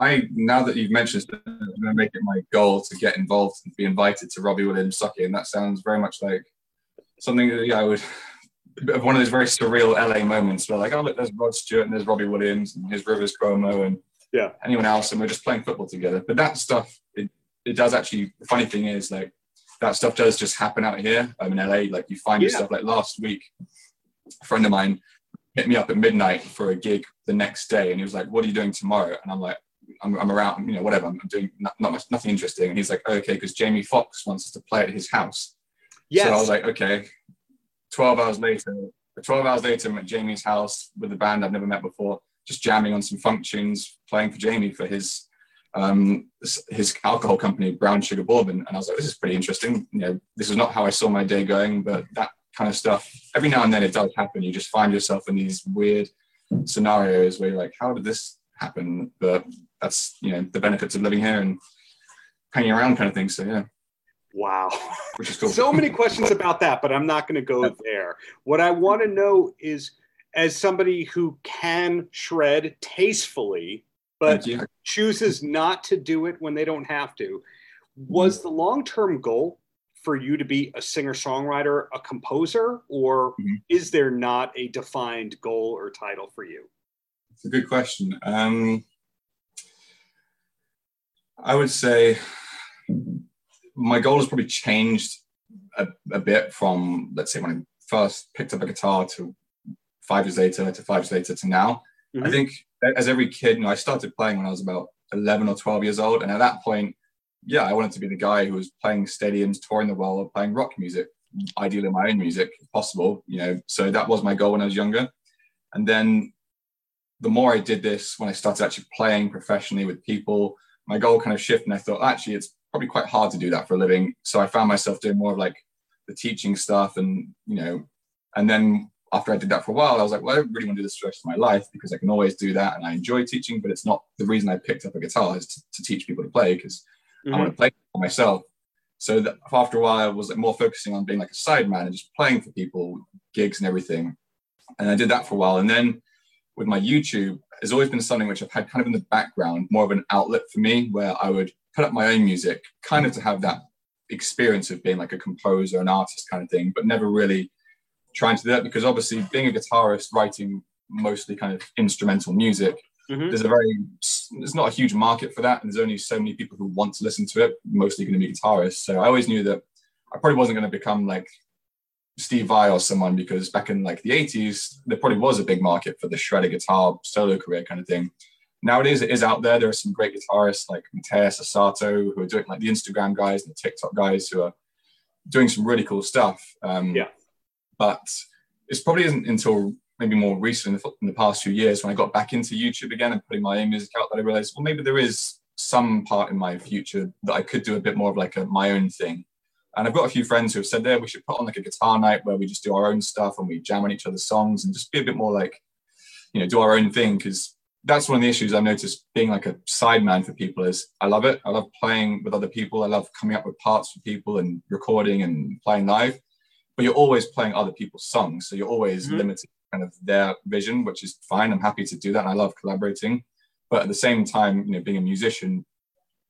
I now that you've mentioned it, I'm going to make it my goal to get involved and be invited to Robbie Williams soccer, and that sounds very much like something that yeah, I would one of those very surreal LA moments where like, oh look, there's Rod Stewart and there's Robbie Williams and here's Rivers Cuomo and yeah, anyone else, and we're just playing football together. But that stuff, it, it does actually. The funny thing is like that stuff does just happen out here. I'm in LA. Like you find yeah. yourself like last week, a friend of mine hit me up at midnight for a gig the next day, and he was like, "What are you doing tomorrow?" And I'm like, "I'm, I'm around, you know, whatever. I'm, doing not, not much, nothing interesting." And he's like, oh, "Okay, because Jamie Foxx wants us to play at his house." Yes. So I was like, "Okay." Twelve hours later, 12 hours later, I'm at Jamie's house with a band I've never met before, just jamming on some functions, playing for Jamie for his um, his alcohol company, Brown Sugar Bourbon. And I was like, this is pretty interesting. You know, this is not how I saw my day going, but that kind of stuff. Every now and then it does happen. You just find yourself in these weird scenarios where you're like, how did this happen? But that's you know the benefits of living here and hanging around kind of thing. So yeah. Wow. Which is cool. so many questions about that, but I'm not going to go there. What I want to know is as somebody who can shred tastefully, but chooses not to do it when they don't have to, was the long term goal for you to be a singer songwriter, a composer, or mm-hmm. is there not a defined goal or title for you? It's a good question. Um, I would say my goal has probably changed a, a, bit from, let's say, when I first picked up a guitar to five years later to five years later to now. Mm-hmm. I think as every kid, you know, I started playing when I was about 11 or 12 years old. And at that point, yeah, I wanted to be the guy who was playing stadiums, touring the world, playing rock music, ideally my own music if possible, you know. So that was my goal when I was younger. And then the more I did this, when I started actually playing professionally with people, my goal kind of shifted. And I thought, actually, it's probably quite hard to do that for a living. So I found myself doing more of like the teaching stuff and, you know, and then after I did that for a while, I was like, well, I really want to do this for the rest of my life because I can always do that and I enjoy teaching, but it's not the reason I picked up a guitar is to, to teach people to play because mm-hmm. I want to play for myself. So that after a while, I was like more focusing on being like a side man and just playing for people, gigs and everything. And I did that for a while. And then with my YouTube, has always been something which I've had kind of in the background, more of an outlet for me, where I would put up my own music, kind of to have that experience of being like a composer, an artist kind of thing, but never really trying to do that because obviously being a guitarist, writing mostly kind of instrumental music, mm-hmm. there's a very there's not a huge market for that, and there's only so many people who want to listen to it, mostly going to be guitarists. So I always knew that I probably wasn't going to become like Steve Vai or someone because back in like the 80s, there probably was a big market for the shredder guitar solo career kind of thing. Nowadays, it is out there. There are some great guitarists like Mateus Asato who are doing like the Instagram guys and the TikTok guys who are doing some really cool stuff. Um, yeah. But it's probably isn't until maybe more recently in the, past few years when I got back into YouTube again and putting my own music out that I realized, well, maybe there is some part in my future that I could do a bit more of like a, my own thing. And I've got a few friends who have said, there, we should put on like a guitar night where we just do our own stuff and we jam on each other's songs and just be a bit more like, you know, do our own thing. Because that's one of the issues I've noticed being like a sideman for people is I love it. I love playing with other people. I love coming up with parts for people and recording and playing live. But you're always playing other people's songs. So you're always mm-hmm. limited kind of their vision, which is fine. I'm happy to do that. I love collaborating. But at the same time, you know, being a musician,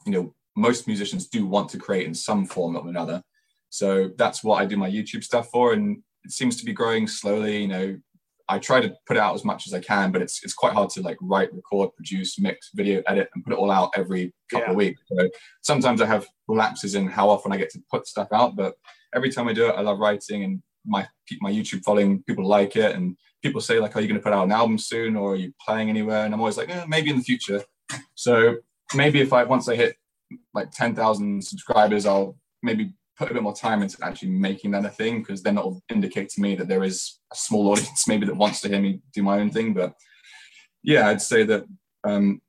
you know, most musicians do want to create in some form or another. So that's what I do my YouTube stuff for. And it seems to be growing slowly. You know, I try to put it out as much as I can, but it's it's quite hard to like write, record, produce, mix, video, edit, and put it all out every couple yeah. of weeks. So sometimes I have lapses in how often I get to put stuff out, but every time I do it, I love writing and my my YouTube following, people like it, and people say like, "Are you going to put out an album soon, or are you playing anywhere?" And I'm always like, eh, "Maybe in the future." So maybe if I once I hit like ten thousand subscribers, I'll maybe put a bit more time into actually making that a thing because then it'll indicate to me that there is a small (laughs) audience maybe that wants to hear me do my own thing. But yeah, I'd say that um,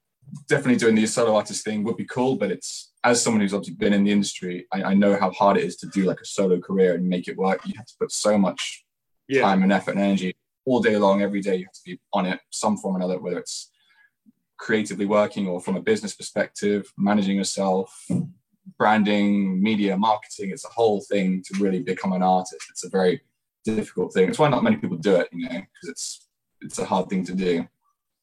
definitely doing the solo artist thing would be cool. But it's as someone who's obviously been in the industry, I, I know how hard it is to do like a solo career and make it work. You have to put so much yeah. time and effort and energy all day long, every day. You have to be on it some form or another, whether it's creatively working or from a business perspective, managing yourself, branding, media, marketing. It's a whole thing to really become an artist. It's a very difficult thing. It's why not many people do it, you know, because it's it's a hard thing to do.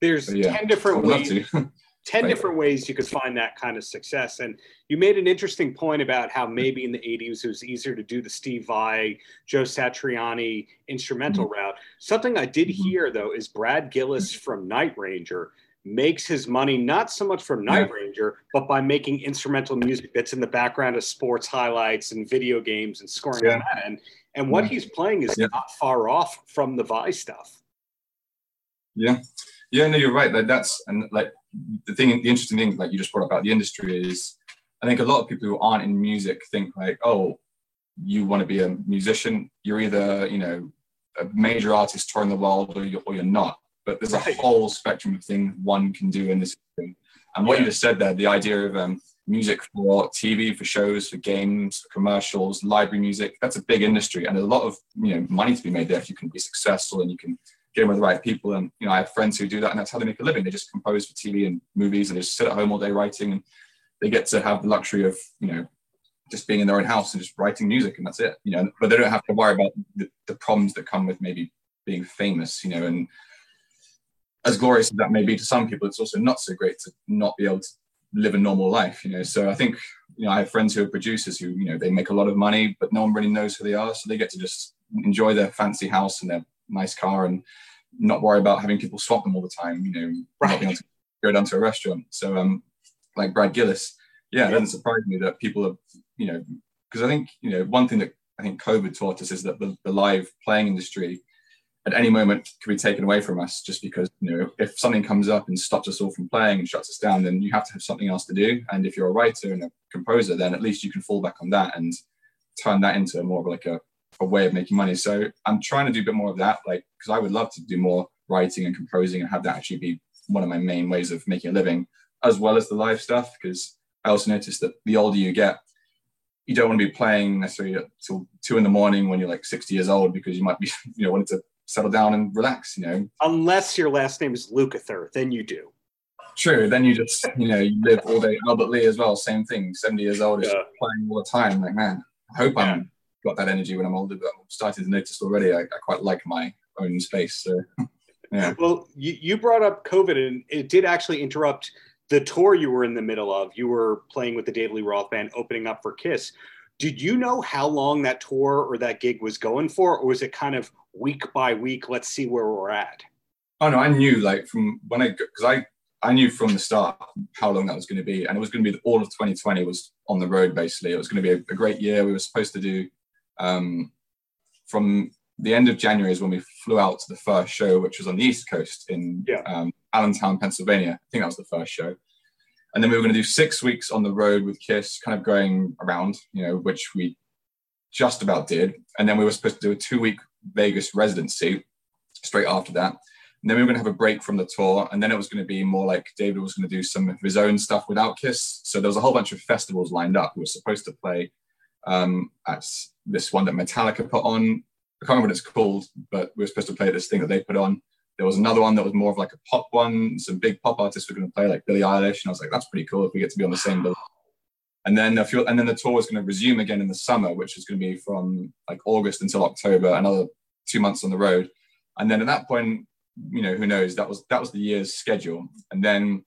There's yeah, 10 different ways. (laughs) 10 different ways you could find that kind of success. And you made an interesting point about how maybe in the 80s it was easier to do the Steve Vai, Joe Satriani instrumental mm-hmm. route. Something I did mm-hmm. hear, though, is Brad Gillis from Night Ranger makes his money not so much from Night Ranger, but by making instrumental music that's in the background of sports highlights and video games and scoring yeah. that end. And what yeah. he's playing is yeah. not far off from the Vai stuff. Yeah. Yeah, no, you're right. Like that's and like the thing, the interesting thing, like you just brought up about the industry is, I think a lot of people who aren't in music think like, oh, you want to be a musician, you're either you know a major artist touring the world or you're, or you're not but there's right. a whole spectrum of things one can do in this thing. And what yeah. you just said there, the idea of um, music for TV, for shows, for games, for commercials, library music, that's a big industry and a lot of you know money to be made there if you can be successful and you can get with the right people. And you know, I have friends who do that and that's how they make a living. They just compose for TV and movies and they just sit at home all day writing and they get to have the luxury of, you know, just being in their own house and just writing music and that's it. You know, but they don't have to worry about the, the problems that come with maybe being famous, you know, and as glorious as that may be to some people, it's also not so great to not be able to live a normal life, you know. So I think, you know, I have friends who are producers who, you know, they make a lot of money, but no one really knows who they are. So they get to just enjoy their fancy house and their nice car and not worry about having people swap them all the time, you know, right. not being able to go down to a restaurant. So um like Brad Gillis, yeah, it doesn't surprise me that people are, you know, because I think, you know, one thing that I think COVID taught us is that the, the live playing industry at any moment can be taken away from us just because you know if something comes up and stops us all from playing and shuts us down then you have to have something else to do and if you're a writer and a composer then at least you can fall back on that and turn that into more of like a, a way of making money so i'm trying to do a bit more of that like because i would love to do more writing and composing and have that actually be one of my main ways of making a living as well as the live stuff because i also noticed that the older you get you don't want to be playing necessarily till two in the morning when you're like 60 years old because you might be (laughs) you know wanting to settle down and relax, you know. Unless your last name is Lukather, then you do. True. Then you just, you know, you live all day. Albert Lee as well, same thing. 70 years old, is yeah. playing all the time. Like, man, I hope yeah. I'm got that energy when I'm older, but I'm starting to notice already I, I quite like my own space. So (laughs) yeah. Well, you, you brought up COVID and it did actually interrupt the tour you were in the middle of. You were playing with the David Lee Roth band, opening up for Kiss. Did you know how long that tour or that gig was going for, or was it kind of week by week, let's see where we're at? Oh no, I knew like from when I because I I knew from the start how long that was going to be, and it was going to be all of 2020 was on the road. Basically, it was going to be a, a great year. We were supposed to do um, from the end of January is when we flew out to the first show, which was on the East Coast in yeah. um, Allentown, Pennsylvania. I think that was the first show. And then we were going to do six weeks on the road with Kiss, kind of going around, you know, which we just about did. And then we were supposed to do a two week Vegas residency straight after that. And then we were going to have a break from the tour. And then it was going to be more like David was going to do some of his own stuff without Kiss. So there was a whole bunch of festivals lined up. We were supposed to play um, at this one that Metallica put on. I can't remember what it's called, but we were supposed to play this thing that they put on. There was another one that was more of like a pop one. Some big pop artists were going to play, like Billie Eilish. And I was like, that's pretty cool if we get to be on the same bill. And then a few, and then the tour was going to resume again in the summer, which is going to be from like August until October, another two months on the road. And then at that point, you know, who knows? That was that was the year's schedule. And then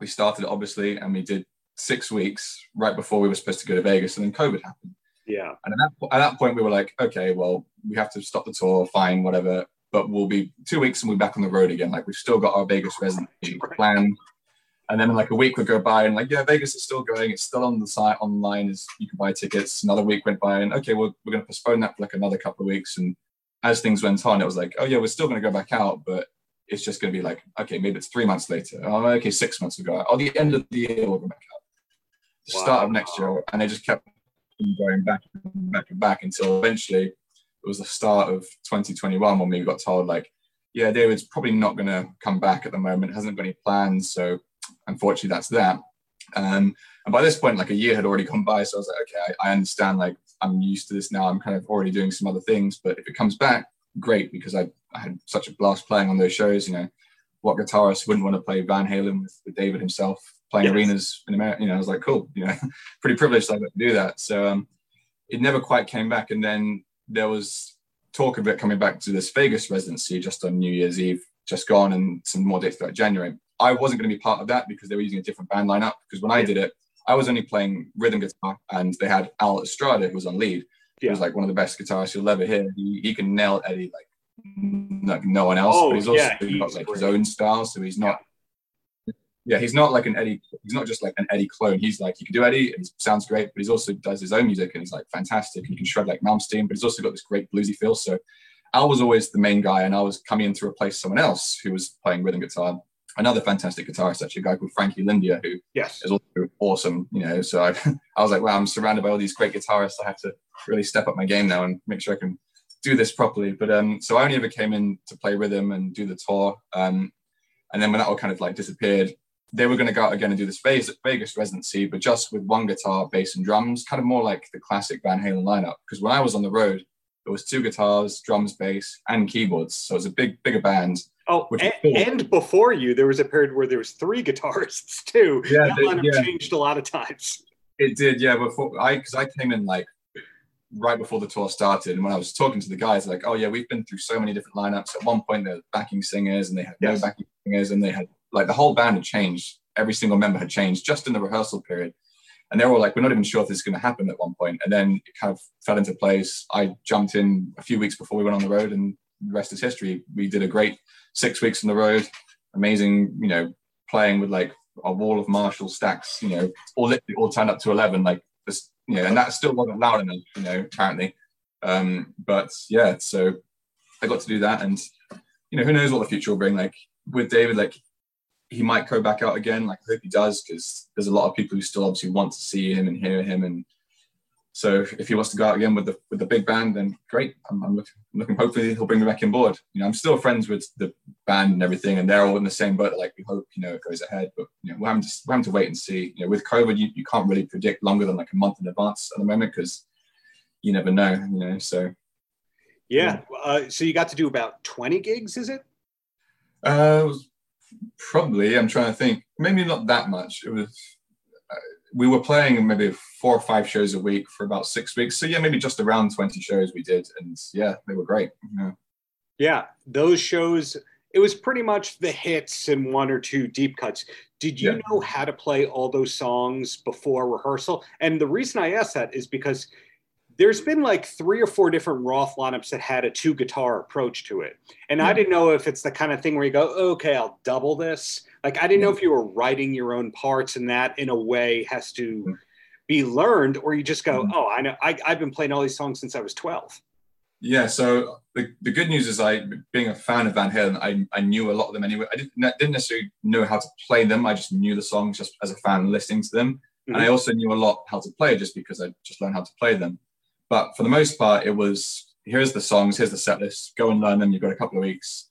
we started obviously, and we did six weeks right before we were supposed to go to Vegas, and then COVID happened. Yeah. And at that, at that point, we were like, okay, well, we have to stop the tour, fine, whatever. But we'll be two weeks and we'll be back on the road again. Like we've still got our Vegas residency planned. And then like a week would go by and like, yeah, Vegas is still going. It's still on the site online as you can buy tickets. Another week went by and okay, well, we're going to postpone that for like another couple of weeks. And as things went on, it was like, oh yeah, we're still going to go back out, but it's just going to be like, okay, maybe it's three months later. Oh, okay, six months ago. Oh, the end of the year we'll go back out. The wow. start of next year. And they just kept going back and back and back until eventually it was the start of 2021 when we got told like, yeah, David's probably not going to come back at the moment. Hasn't got any plans. So unfortunately, that's that. Um, and by this point, like a year had already gone by, so I was like, okay, I, I, understand. Like I'm used to this now. I'm kind of already doing some other things, but if it comes back, great, because I, I had such a blast playing on those shows. You know, what guitarist wouldn't want to play Van Halen with, with David himself playing yes. arenas in America? You know, I was like, cool. You know, (laughs) pretty privileged I got to do that. So um, it never quite came back, and then there was talk of it coming back to this Vegas residency just on New Year's Eve, just gone, and some more dates throughout January. I wasn't going to be part of that because they were using a different band lineup. Because when I did it, I was only playing rhythm guitar, and they had Al Estrada who was on lead. He was like one of the best guitarists you'll ever hear. He, he can nail Eddie like like no one else. Oh, but he's also yeah, he's got like great. his own style, so he's not. Yeah. he's not like an Eddie. He's not just like an Eddie clone. He's like he can do Eddie, and he sounds great, but he's also does his own music, and he's like fantastic. And he can shred like Malmsteen, but he's also got this great bluesy feel. So Al was always the main guy, and I was coming in to replace someone else who was playing rhythm guitar another fantastic guitarist, actually, a guy called Frankie Lindia, who yes. is also awesome. You know, so I, (laughs) I was like, wow, I'm surrounded by all these great guitarists. I have to really step up my game now and make sure I can do this properly. But um, so I only ever came in to play rhythm and do the tour. Um, and then when that all kind of like disappeared, they were going to go out again and do this Vegas, Vegas residency, but just with one guitar, bass, and drums, kind of more like the classic Van Halen lineup. Because when I was on the road, there was two guitars, drums, bass, and keyboards. So it was a big, bigger band. Oh, and, cool. and, before you, there was a period where there was three guitarists (laughs) too. Yeah, that lineup yeah. changed a lot of times. It did, yeah. Before I, because I came in like right before the tour started, and when I was talking to the guys, like, oh yeah, we've been through so many different lineups. At one point, there were backing singers, and they had yes. no backing singers, and they had like the whole band had changed. Every single member had changed just in the rehearsal period. And they were all like, we're not even sure if this is going to happen at one point. And then it kind of fell into place. I jumped in a few weeks before we went on the road, and the rest is history. We did a great six weeks on the road, amazing, you know, playing with like a wall of Marshall stacks, you know, all literally all turned up to 11, like this, you know, and that still wasn't loud enough, you know, apparently. Um, but yeah, so I got to do that, and you know, who knows what the future will bring. Like with David, like he might go back out again. Like I hope he does, because there's a lot of people who still obviously want to see him and hear him. And so if he wants to go out again with the with the big band, then great. I'm, I'm looking, I'm looking. Hopefully he'll bring me back in board. You know, I'm still friends with the band and everything, and they're all in the same boat. Like we hope, you know, it goes ahead. But you know, we're having to we're having to wait and see. You know, with COVID, you, you can't really predict longer than like a month in advance at the moment because you never know. You know, so yeah. Uh, so you got to do about 20 gigs, is it? Uh, probably. I'm trying to think. Maybe not that much. It was. Uh, we were playing maybe four or five shows a week for about six weeks. So yeah, maybe just around 20 shows we did, and yeah, they were great. Yeah. Yeah, those shows. It was pretty much the hits and one or two deep cuts. Did you yeah. know how to play all those songs before rehearsal? And the reason I ask that is because there's been like three or four different Roth lineups that had a two guitar approach to it. And yeah. I didn't know if it's the kind of thing where you go, okay, I'll double this. Like, I didn't know if you were writing your own parts and that in a way has to be learned, or you just go, mm-hmm. oh, I know, I, I've been playing all these songs since I was 12. Yeah, so the, the good news is I, being a fan of Van Halen, I, I knew a lot of them anyway. I didn't, didn't necessarily know how to play them. I just knew the songs just as a fan listening to them. Mm-hmm. And I also knew a lot how to play just because I just learned how to play them. But for the most part, it was here's the songs, here's the set list, go and learn them. You've got a couple of weeks,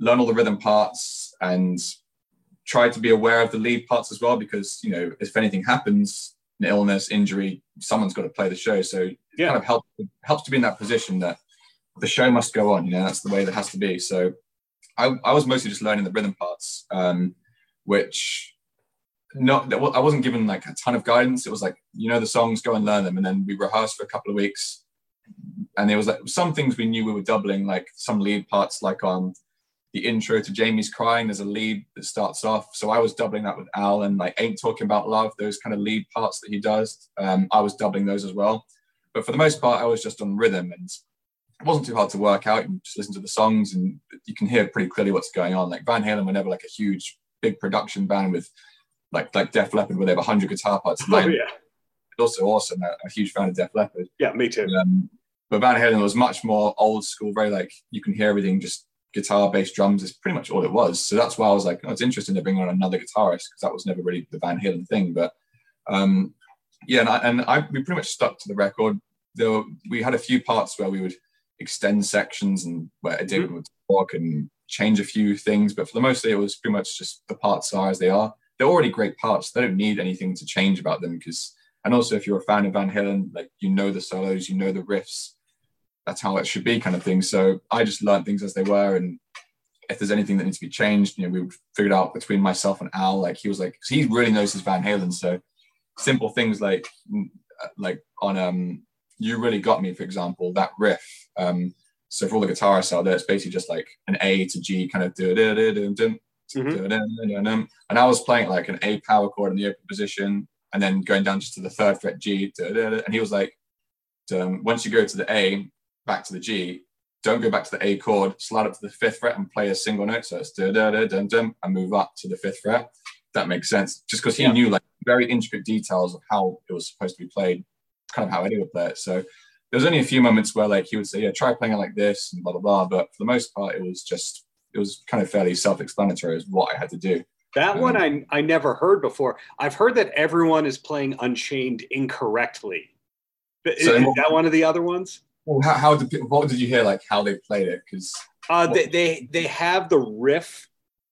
learn all the rhythm parts, and try to be aware of the lead parts as well, because you know if anything happens, an illness, injury, someone's got to play the show. So it yeah. kind of helps helps to be in that position that the show must go on. You know, that's the way that has to be. So I, I was mostly just learning the rhythm parts, um, which not I wasn't given like a ton of guidance. It was like you know the songs, go and learn them, and then we rehearsed for a couple of weeks. And there was like some things we knew we were doubling, like some lead parts, like on the intro to Jamie's Crying. There's a lead that starts off, so I was doubling that with Al, and like Ain't Talking About Love, those kind of lead parts that he does. Um, I was doubling those as well. But for the most part, I was just on rhythm, and it wasn't too hard to work out. You just listen to the songs, and you can hear pretty clearly what's going on. Like Van Halen were never like a huge, big production band with like like Def Leppard, where they have 100 guitar parts. Oh, yeah. Also awesome. A, a, huge fan of Def Leppard. Yeah, me too. Um, but Van Halen was much more old school, very like you can hear everything just guitar, bass, drums is pretty much all it was. So that's why I was like, oh, it's interesting to bring on another guitarist because that was never really the Van Halen thing. But um, yeah, and I, and I we pretty much stuck to the record. Though we had a few parts where we would extend sections and where David mm-hmm. would talk and change a few things, but for the most, it was pretty much just the parts are as they are they're already great parts. They don't need anything to change about them because, and also if you're a fan of Van Halen, like you know the solos, you know the riffs. That's how it should be, kind of thing. So I just learned things as they were, and if there's anything that needs to be changed, you know, we would figure it out between myself and Al. Like he was like, he really knows his Van Halen. So simple things like, like on um, you really got me, for example, that riff. Um, so for all the guitarists out there, it's basically just like an A to G kind of do Mm-hmm. And I was playing like an A power chord in the open position and then going down just to the third fret G. And he was like, um, once you go to the A, back to the G, don't go back to the A chord, slide up to the fifth fret and play a single note. So it's da da da dum dum and move up to the fifth fret. That makes sense. Just because he yeah. knew like very intricate details of how it was supposed to be played, kind of how Eddie would play it. So there was only a few moments where like he would say, yeah, try playing it like this and blah blah blah. But for the most part, it was just it was kind of fairly self-explanatory as what I had to do. That um, one I I never heard before. I've heard that everyone is playing Unchained incorrectly. Is, so, is that one of the other ones? Well, how, how did what did you hear like how they played it? Because uh, they, they they have the riff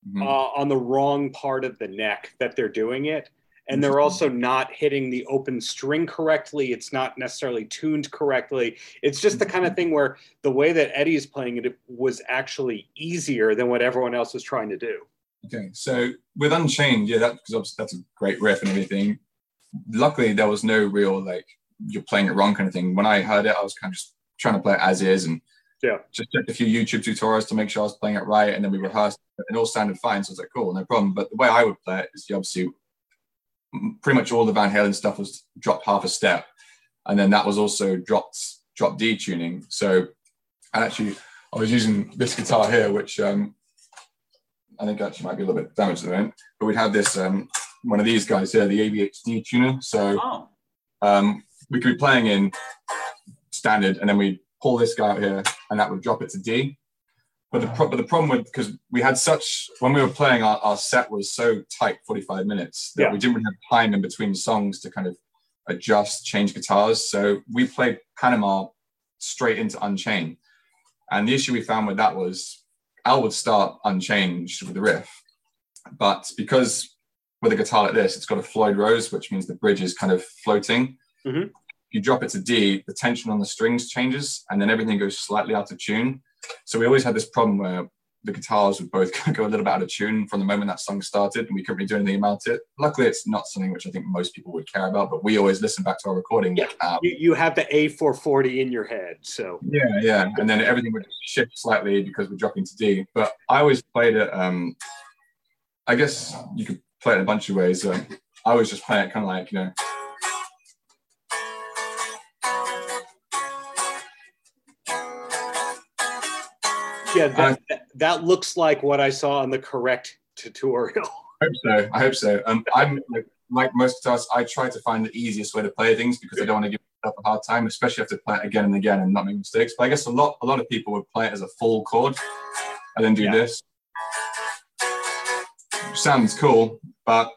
mm-hmm. uh, on the wrong part of the neck that they're doing it, and they're also not hitting the open string correctly. It's not necessarily tuned correctly. It's just the kind of thing where the way that Eddie is playing it was actually easier than what everyone else was trying to do. Okay, so with Unchained, yeah, that that's a great riff and everything. Luckily, there was no real like you're playing it wrong kind of thing. When I heard it, I was kind of just trying to play it as is and yeah, just checked a few YouTube tutorials to make sure I was playing it right, and then we rehearsed. It, and all sounded fine, so I was like, cool, no problem. But the way I would play it is obviously pretty much all the Van Halen stuff was dropped half a step, and then that was also dropped drop D tuning. So, and actually, I was using this guitar here, which um, I think actually might be a little bit damaged at the moment. But we'd have this um, one of these guys here, the EVH D-Tuna. So oh. um, we could be playing in standard, and then we pull this guy out here, and that would drop it to D. But the, pro- but the problem with because we had such when we were playing our, our set was so tight 45 minutes that Yeah. we didn't really have time in between songs to kind of adjust change guitars so we played panama straight into unchained and the issue we found with that was al would start Unchained with the riff but because with a guitar like this it's got a floyd rose which means the bridge is kind of floating Mhm. you drop it to d the tension on the strings changes and then everything goes slightly out of tune so we always had this problem where the guitars would both (laughs) go a little bit out of tune from the moment that song started, and we couldn't really do anything about it. Luckily, it's not something which I think most people would care about, but we always listen back to our recording. Yeah. uh, You, you have the A440 in your head, so yeah, yeah, and then everything would shift slightly because we're dropping to D. But I always played it. Um, I guess you could play it in a bunch of ways. Um, I was just playing it kind of like you know. Yeah, that, that, that looks like what I saw on the correct tutorial. (laughs) I hope so. I hope so. Um, I'm like, most of us, I try to find the easiest way to play things because I don't want to give myself a hard time, especially if I have to play it again and again and not make mistakes. But I guess a lot, a lot of people would play it as a full chord and then do Yeah. this. Sounds cool, but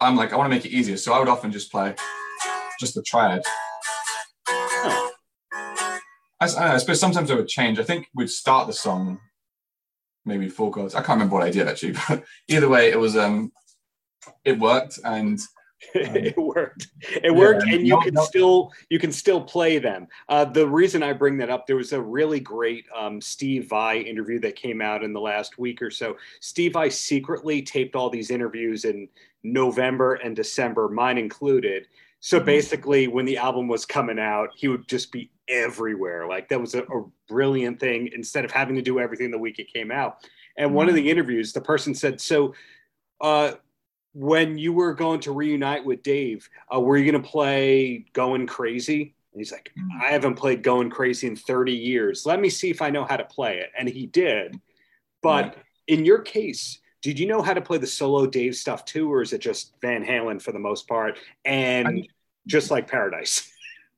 I'm like, I want to make it easier, so I would often just play just the triad. I, I suppose sometimes I would change. I think we'd start the song maybe four chords. I can't remember what I did actually, (laughs) but either way, it was um, it worked, and (laughs) it worked. It worked, and you no, can no. still you can still play them. Uh, the reason I bring that up, there was a really great um, Steve Vai interview that came out in the last week or so. Steve Vai secretly taped all these interviews in November and December, mine included. So Mhm. basically, when the album was coming out, he would just be everywhere. Like that was a, a brilliant thing. Instead of having to do everything the week it came out. And one of the interviews, the person said, "So." Uh, when you were going to reunite with Dave, uh, were you going to play Going Crazy? And he's like, Mm. I haven't played Going Crazy in 30 years. Let me see if I know how to play it. And he did. But in your case, did you know how to play the solo Dave stuff too, or is it just Van Halen for the most part? And I- just like Paradise.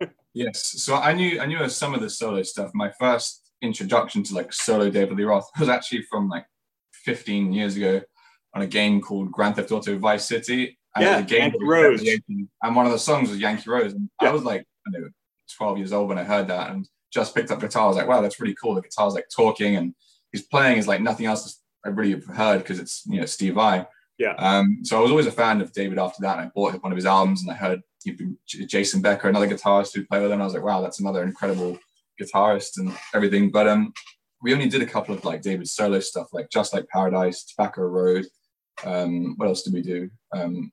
(laughs) Yes. So I knew I knew some of the solo stuff. My first introduction to like solo David Lee Roth was actually from like 15 years ago on a game called Grand Theft Auto Vice City. And Yeah, game Yankee Rose. And one of the songs was Yankee Rose. And Yeah. I was like, I know, 12 years old when I heard that and just picked up guitar. I was like, wow, that's really cool. The guitar's like talking and he's playing is like nothing else Really have heard because it's, you know, Steve Vai. Yeah. Um, so I was always a fan of David after that. And I bought one of his albums and I heard he'd been Jason Becker, another guitarist who played with him. I was like, wow, that's another incredible guitarist and everything. But um, we only did a couple of like David solo stuff, like Just Like Paradise, Tobacco Road. Um, what else did we do? Um,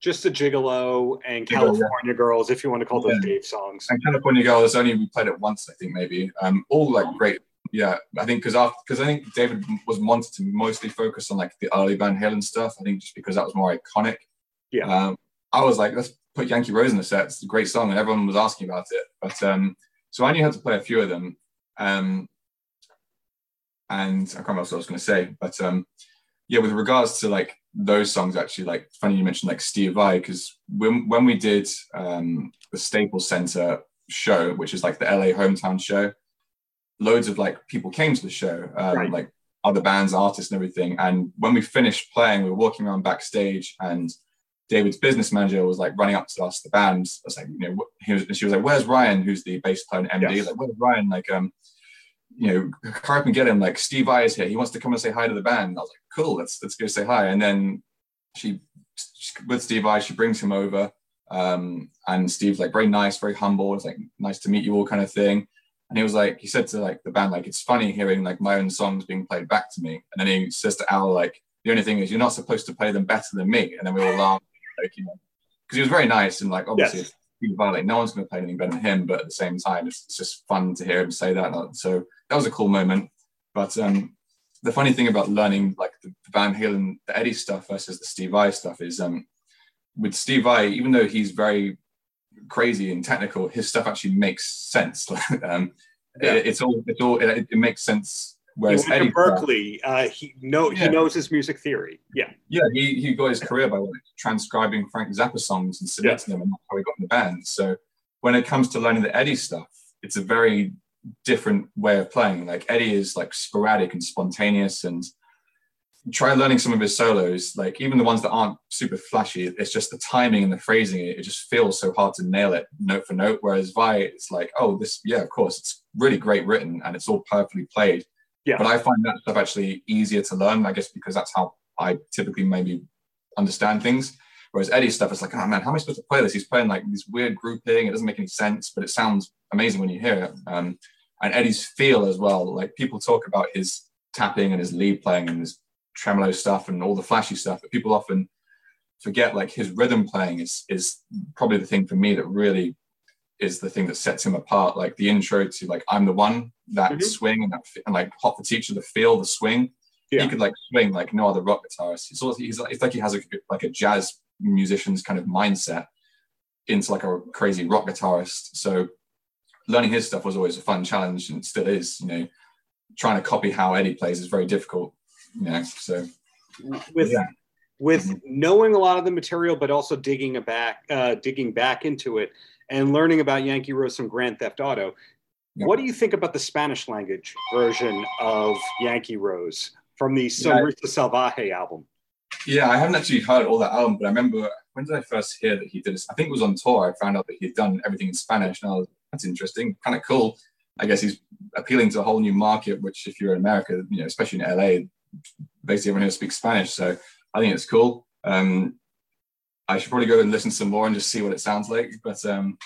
Just the Gigolo and Gigolo, yeah. California Girls, if you want to call those Yeah. Dave songs. and California Girls only we played it once, I think maybe. Um, all like great. Yeah, I think because after because I think David was wanted to mostly focus on like the early Van Halen stuff. I think just because that was more iconic. Yeah. Um, I was like, let's put Yankee Rose in the set. It's a great song, and everyone was asking about it. But um, so I knew how to play a few of them. Um, and I can't remember what I was going to say, but um, yeah, with regards to like those songs, actually, like funny you mentioned like Steve Vai because when when we did um, the Staples Center show, which is like the LA hometown show, loads of like people came to the show, um, Right. like other bands, artists, and everything. And when we finished playing, we were walking around backstage, and David's business manager was like running up to us, the band. I was like, you know, he was, she was like, "Where's Ryan? Who's the bass player and MD? Yes. Like, where's Ryan? Like, um, you know, hurry up and get him. Like, Steve Vai is here. He wants to come and say hi to the band." I was like, "Cool, let's let's go say hi." And then she, with Steve Vai, she brings him over, um, and Steve's like very nice, very humble. It's like nice to meet you all, kind of thing. And he was like, he said to like the band, like, it's funny hearing like my own songs being played back to me. And then he says to Al, like, the only thing is you're not supposed to play them better than me. And then we all laugh, like, you know, because he was very nice and like obviously Yes. it's Steve Vai, like no one's going to play anything better than him. But at the same time, it's, it's just fun to hear him say that. So that was a cool moment. But um, the funny thing about learning like the Van Halen, the Eddie stuff versus the Steve Vai stuff is um, with Steve Vai, even though he's very crazy and technical, his stuff actually makes sense. (laughs) um, Yeah. it, it's all, it's all, it, it makes sense. Whereas went Eddie, Berklee. Uh, he know he knows his music theory. Yeah, yeah, he, he got his career by like, transcribing Frank Zappa songs and submitting them, and that's how he got in the band. So when it comes to learning the Eddie stuff, it's a very different way of playing. Like Eddie is like sporadic and spontaneous and try learning some of his solos, like even the ones that aren't super flashy, it's just the timing and the phrasing, it, just feels so hard to nail it note for note. Whereas Vai, it's like, oh, this, yeah, of course, it's really great written and it's all perfectly played. Yeah. But I find that stuff actually easier to learn, I guess, because that's how I typically maybe understand things. Whereas Eddie's stuff is like, oh man, how am I supposed to play this? He's playing like this weird grouping. It doesn't make any sense, but it sounds amazing when you hear it. Um, and Eddie's feel as well. Like people talk about his tapping and his lead playing and his tremolo stuff and all the flashy stuff, but people often forget like his rhythm playing is is probably the thing for me that really is the thing that sets him apart. Like the intro to like I'm the one, that mm-hmm. swing and that and like Hot for Teacher, the feel, the swing. Yeah. He could like swing like no other rock guitarist. It's also he's like it's like he has a like a jazz musician's kind of mindset into like a crazy rock guitarist. So learning his stuff was always a fun challenge and still is. You know, trying to copy how Eddie plays is very difficult yeah. So with yeah. with mm-hmm. knowing a lot of the material, but also digging a back uh, digging back into it and learning about Yankee Rose from Grand Theft Auto. Yeah. What do you think about the Spanish language version of Yankee Rose from the Sonrisa yeah. Salvaje album? Yeah, I haven't actually heard all that album, but I remember when did I first hear that he did this? I think it was on tour. I found out that he'd done everything in Spanish, and I was that's interesting, kind of cool. I guess he's appealing to a whole new market, which if you're in America, you know, especially in LA, basically everyone here speaks Spanish. So I think it's cool. Um, I should probably go and listen some more and just see what it sounds like. But um,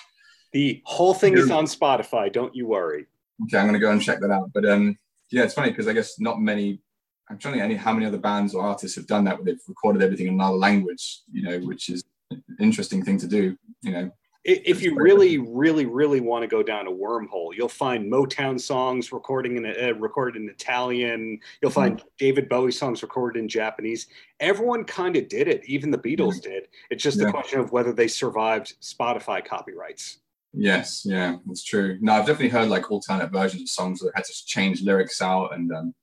the whole thing is on Spotify. Don't you worry. Okay, I'm going to go and check that out. But um, yeah, it's funny because I guess not many. I'm trying to think any how many other bands or artists have done that where they've recorded everything in another language. You know, which is an interesting thing to do. You know, if you really, really, really want to go down a wormhole, you'll find Motown songs recording in uh, recorded in Italian. You'll hmm. find mm. David Bowie songs recorded in Japanese. Everyone kind of did it. Even the Beatles mm. did. It's just yeah. a question of whether they survived Spotify copyrights. Yes, yeah, that's true. No, I've definitely heard like alternate versions of songs that had to change lyrics out, and um,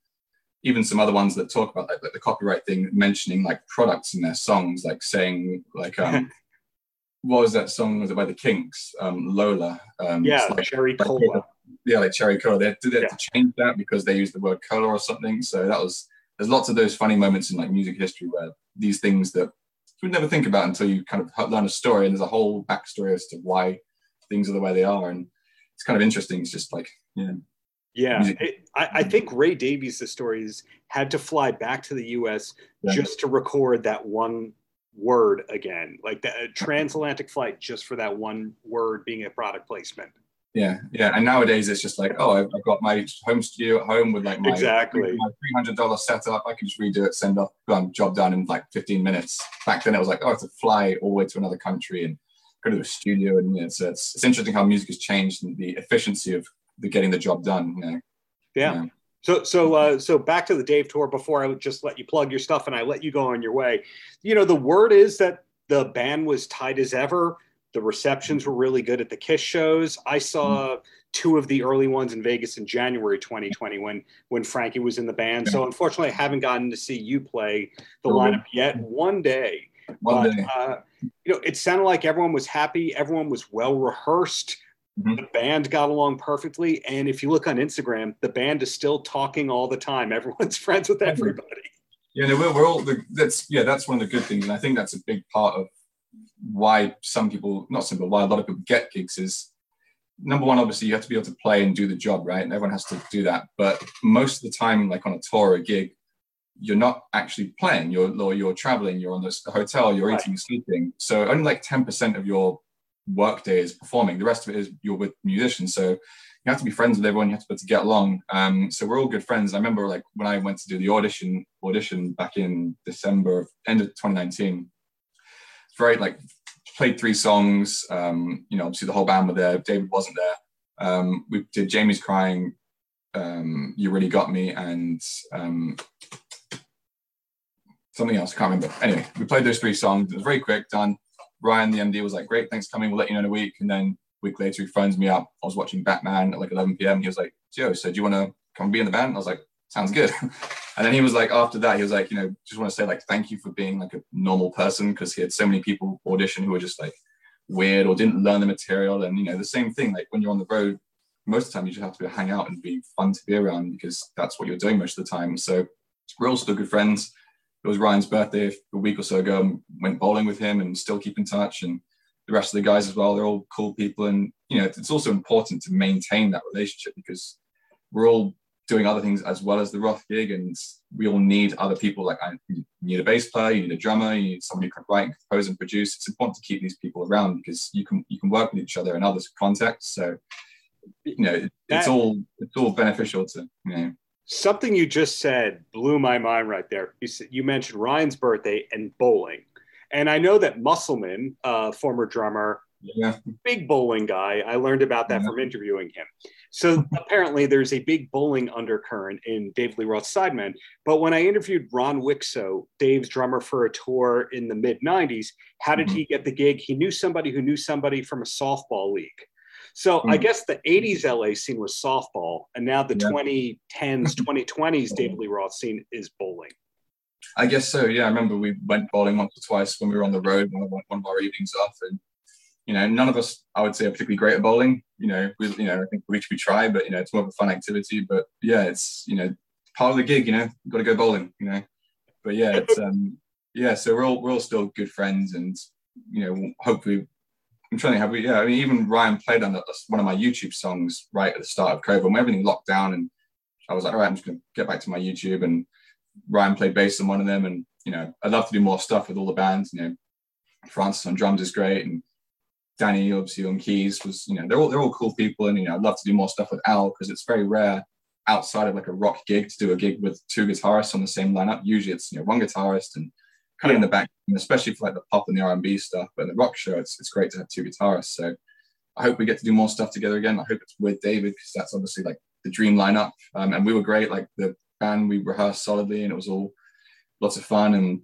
even some other ones that talk about like, like the copyright thing, mentioning like products in their songs, like saying like um, (laughs) what was that song? Was it by the Kinks? Um, Lola. Um, yeah, like, Cherry like, Cola. Yeah, like Cherry Cola. They did yeah. to change that because they used the word cola or something. So that was there's lots of those funny moments in like music history where these things that you would never think about until you kind of learn a story and there's a whole backstory as to why things are the way they are and it's kind of interesting. It's just like you know. Yeah, it, I, I, think Ray Davies, stories had to fly back to the U.S. Yeah. just to record that one word again, like the uh, transatlantic flight just for that one word being a product placement. Yeah, yeah. And nowadays it's just like, oh, I've, I've got my home studio at home with like my exactly my three hundred dollar setup. I can just redo it, send off, done, job done in like fifteen minutes. Back then it was like, oh, I have to fly all the way to another country and go to a studio. And you know, so it's it's interesting how music has changed and the efficiency of the getting the job done. You know? Yeah. yeah. So so uh, so back to the Dave tour before I would just let you plug your stuff and I let you go on your way. You know, the word is that the band was tight as ever. The receptions were really good at the Kiss shows. I saw two of the early ones in Vegas in January 2020 when when Frankie was in the band. So unfortunately, I haven't gotten to see you play the lineup yet. One day, One but day. Uh, you know, it sounded like everyone was happy. Everyone was well rehearsed. Mm-hmm. The band got along perfectly. And if you look on Instagram, the band is still talking all the time. (laughs) Everyone's friends with everybody. Yeah, no, we're, we're all the, that's yeah, that's one of the good things, and I think that's a big part of why some people, not some people, why a lot of people get gigs is number one, obviously you have to be able to play and do the job, right? And everyone has to do that. But most of the time, like on a tour or a gig, you're not actually playing. You're or you're traveling. You're on the hotel. You're right. eating, sleeping. So only like ten percent of your workday is performing. The rest of it is you're with musicians. So you have to be friends with everyone. You have to be able to get along. Um, so we're all good friends. I remember like when I went to do the audition audition back in December of end of 2019. Very like played three songs. Um, you know, obviously the whole band were there. David wasn't there. Um, we did Jamie's crying. Um, you really got me and um, something else. I can't remember. Anyway, we played those three songs. It was very quick, done. Ryan, the MD, was like, "Great, thanks coming. We'll let you know in a week." And then a week later, he phones me up. I was watching Batman at like 11 p.m. He was like, "Joe, so do you want to come be in the band?" I was like, "Sounds good." (laughs) and then he was like, after that, he was like, you know, just want to say like thank you for being like a normal person because he had so many people audition who were just like weird or didn't learn the material. And you know, the same thing like when you're on the road most of the time you just have to hang out and be fun to be around because that's what you're doing most of the time. So we're all still good friends. It was Ryan's birthday a week or so ago. Went bowling with him and still keep in touch. And the rest of the guys as well. They're all cool people, and you know it's also important to maintain that relationship because we're all doing other things as well as the Roth gig, and we all need other people. Like you need a bass player, you need a drummer, you need somebody who can write, compose, and produce. It's important to keep these people around because you can you can work with each other in other contexts. So you know it's all it's all beneficial to you know. Something you just said blew my mind right there. You said, you mentioned Ryan's birthday and bowling, and I know that Musselman, uh, former drummer, yeah. big bowling guy. I learned about that yeah. from interviewing him. So (laughs) apparently, there's a big bowling undercurrent in Dave Lee Roth's Sidemen. But when I interviewed Ron Wikso, Dave's drummer for a tour in the mid 90s, how did mm-hmm. he get the gig? He knew somebody who knew somebody from a softball league. So mm-hmm. I guess the 80s LA scene was softball, and now the yeah. 2010s, 2020s (laughs) David Lee Roth scene is bowling. I guess so. Yeah, I remember we went bowling once or twice when we were on the road. One of, one of our evenings off, and you know, none of us, I would say, are particularly great at bowling. You know, we, you know, I think we we try, but you know, it's more of a fun activity. But yeah, it's you know, part of the gig. You know, got to go bowling. You know, but yeah, it's (laughs) um, yeah. So we're all we're all still good friends, and you know, hopefully, I'm trying to have yeah. I mean, even Ryan played on one of my YouTube songs right at the start of COVID when everything locked down, and I was like, all right, I'm just gonna get back to my YouTube and Ryan played bass on one of them, and you know, I'd love to do more stuff with all the bands. You know, Francis on drums is great, and Danny obviously on keys was, you know, they're all they're all cool people, and you know, I'd love to do more stuff with Al because it's very rare outside of like a rock gig to do a gig with two guitarists on the same lineup. Usually, it's you know one guitarist and kind of in the back, especially for like the pop and the R and B stuff. But the rock show, it's it's great to have two guitarists. So I hope we get to do more stuff together again. I hope it's with David because that's obviously like the dream lineup. Um, and we were great. Like the band. We rehearsed solidly, and it was all lots of fun. And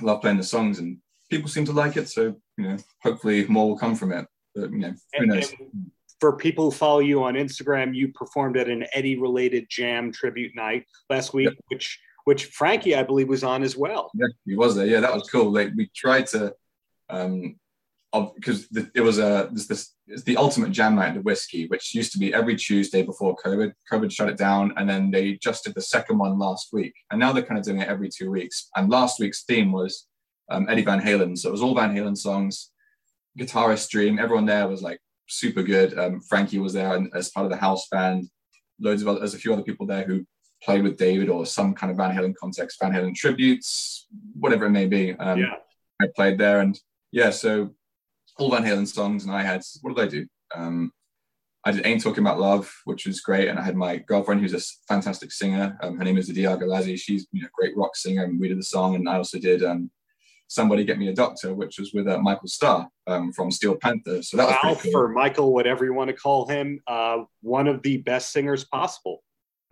I love playing the songs, and people seem to like it. So you know, hopefully more will come from it. But you know, who and, knows? And for people who follow you on Instagram, you performed at an Eddie related jam tribute night last week, yep. which which Frankie I believe was on as well. Yeah, he was there. Yeah, that was cool. Like we tried to um because it was a this, this it's the ultimate jam night the Whisky, which used to be every Tuesday before COVID. COVID shut it down, and then they just did the second one last week, and now they're kind of doing it every two weeks. And last week's theme was um, Eddie Van Halen, so it was all Van Halen songs, guitarist dream. Everyone there was like super good. Um, Frankie was there and as part of the house band. Loads of other, there's a few other people there who played with David or some kind of Van Halen context, Van Halen tributes, whatever it may be. Um, yeah. I played there, and yeah, so all Van Halen songs, and I had what did I do? Um, I did Ain't Talking About Love, which was great, and I had my girlfriend who's a fantastic singer. Um, her name is Adia Galazi. She's you know, a great rock singer, and we did the song. And I also did um, Somebody Get Me a Doctor, which was with uh, Michael Starr um, from Steel Panther. So that was cool. for Michael, whatever you want to call him, uh, one of the best singers possible.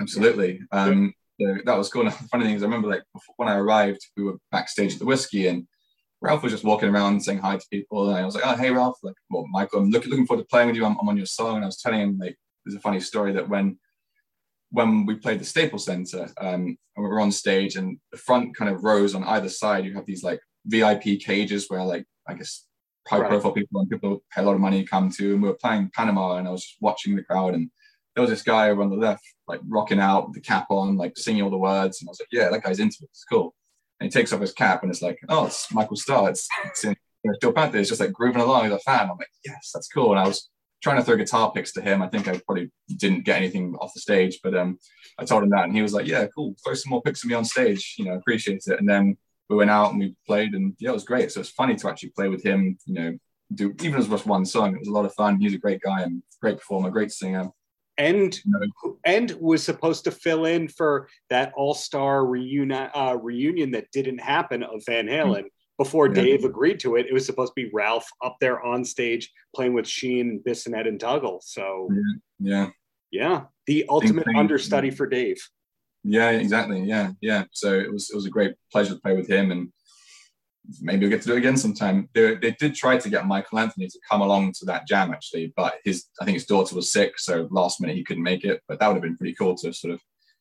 Absolutely. Um, so that was cool. And (laughs) the funny thing is, I remember like when I arrived, we were backstage at the Whisky, and Ralph was just walking around saying hi to people. And I was like, oh, hey, Ralph, like, well, Michael, I'm looking, looking forward to playing with you. I'm, I'm on your song. And I was telling him, like, there's a funny story that when when we played the Staples Center, um, and we were on stage, and the front kind of rows on either side, you have these like VIP cages where like I guess high right. profile people and people pay a lot of money come to. And we were playing Panama, and I was just watching the crowd, and there was this guy over on the left, like rocking out with the cap on, like singing all the words, and I was like, yeah, that guy's into it. It's cool. And he takes off his cap and it's like, oh, it's Michael Starr. It's, it's in Steel Panther. It's just like grooving along as a fan. I'm like, yes, that's cool. And I was trying to throw guitar picks to him. I think I probably didn't get anything off the stage, but um, I told him that, and he was like, "Yeah, cool. Throw some more picks of me on stage. You know, appreciate it." And then we went out and we played, and yeah, it was great. So it's funny to actually play with him. You know, do even as just one song. It was a lot of fun. He's a great guy and great performer, great singer and and was supposed to fill in for that All Star reunion uh, reunion that didn't happen of Van Halen. Mm-hmm. Before yeah. Dave agreed to it, it was supposed to be Ralph up there on stage playing with Sheehan, Bissonette, and Dougall. So yeah, yeah, the ultimate understudy for Dave. Yeah, exactly. Yeah, yeah. So it was it was a great pleasure to play with him, and maybe we'll get to do it again sometime. They, they did try to get Michael Anthony to come along to that jam actually, but his I think his daughter was sick, so last minute he couldn't make it. But that would have been pretty cool to sort of,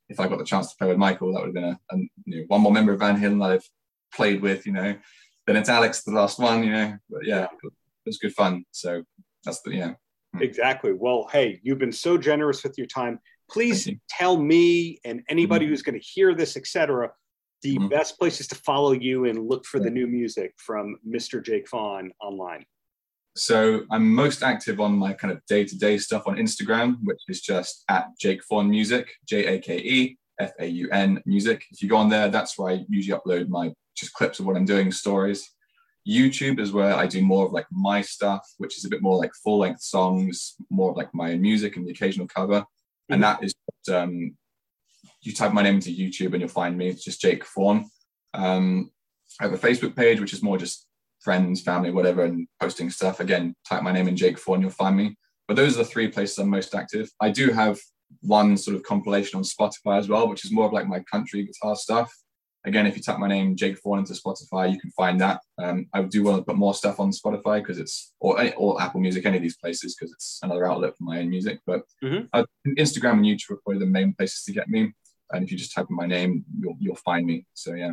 if I got the chance to play with Michael, that would have been a, a you know, one more member of Van Halen that I've played with. You know, then it's Alex the last one. You know, but yeah, it was good fun. So that's the yeah. Hmm. Exactly. Well, hey, you've been so generous with your time. Please tell me and anybody mm-hmm. who's going to hear this, etc., the mm-hmm. best places to follow you and look for the new music from Mr. Jake Faun online. So I'm most active on my kind of day-to-day stuff on Instagram, which is just at Jake Faun Music, J A K E F A U N Music. If you go on there, that's where I usually upload my just clips of what I'm doing, stories. YouTube is where I do more of like my stuff, which is a bit more like full length songs, more of like my own music and the occasional cover. Mm-hmm. And that is, um, you type my name into YouTube and you'll find me. It's just Jake Faun. Um, I have a Facebook page, which is more just friends, family, whatever, and posting stuff. Again, type my name in Jake Faun, you'll find me. But those are the three places I'm most active. I do have one sort of compilation on Spotify as well, which is more of like my country guitar stuff. Again, if you type my name Jake Faun into Spotify, you can find that. Um, I do want to put more stuff on Spotify because it's or or Apple Music, any of these places because it's another outlet for my own music. But mm-hmm. uh, Instagram and YouTube are probably the main places to get me. And if you just type in my name, you'll you'll find me. So yeah.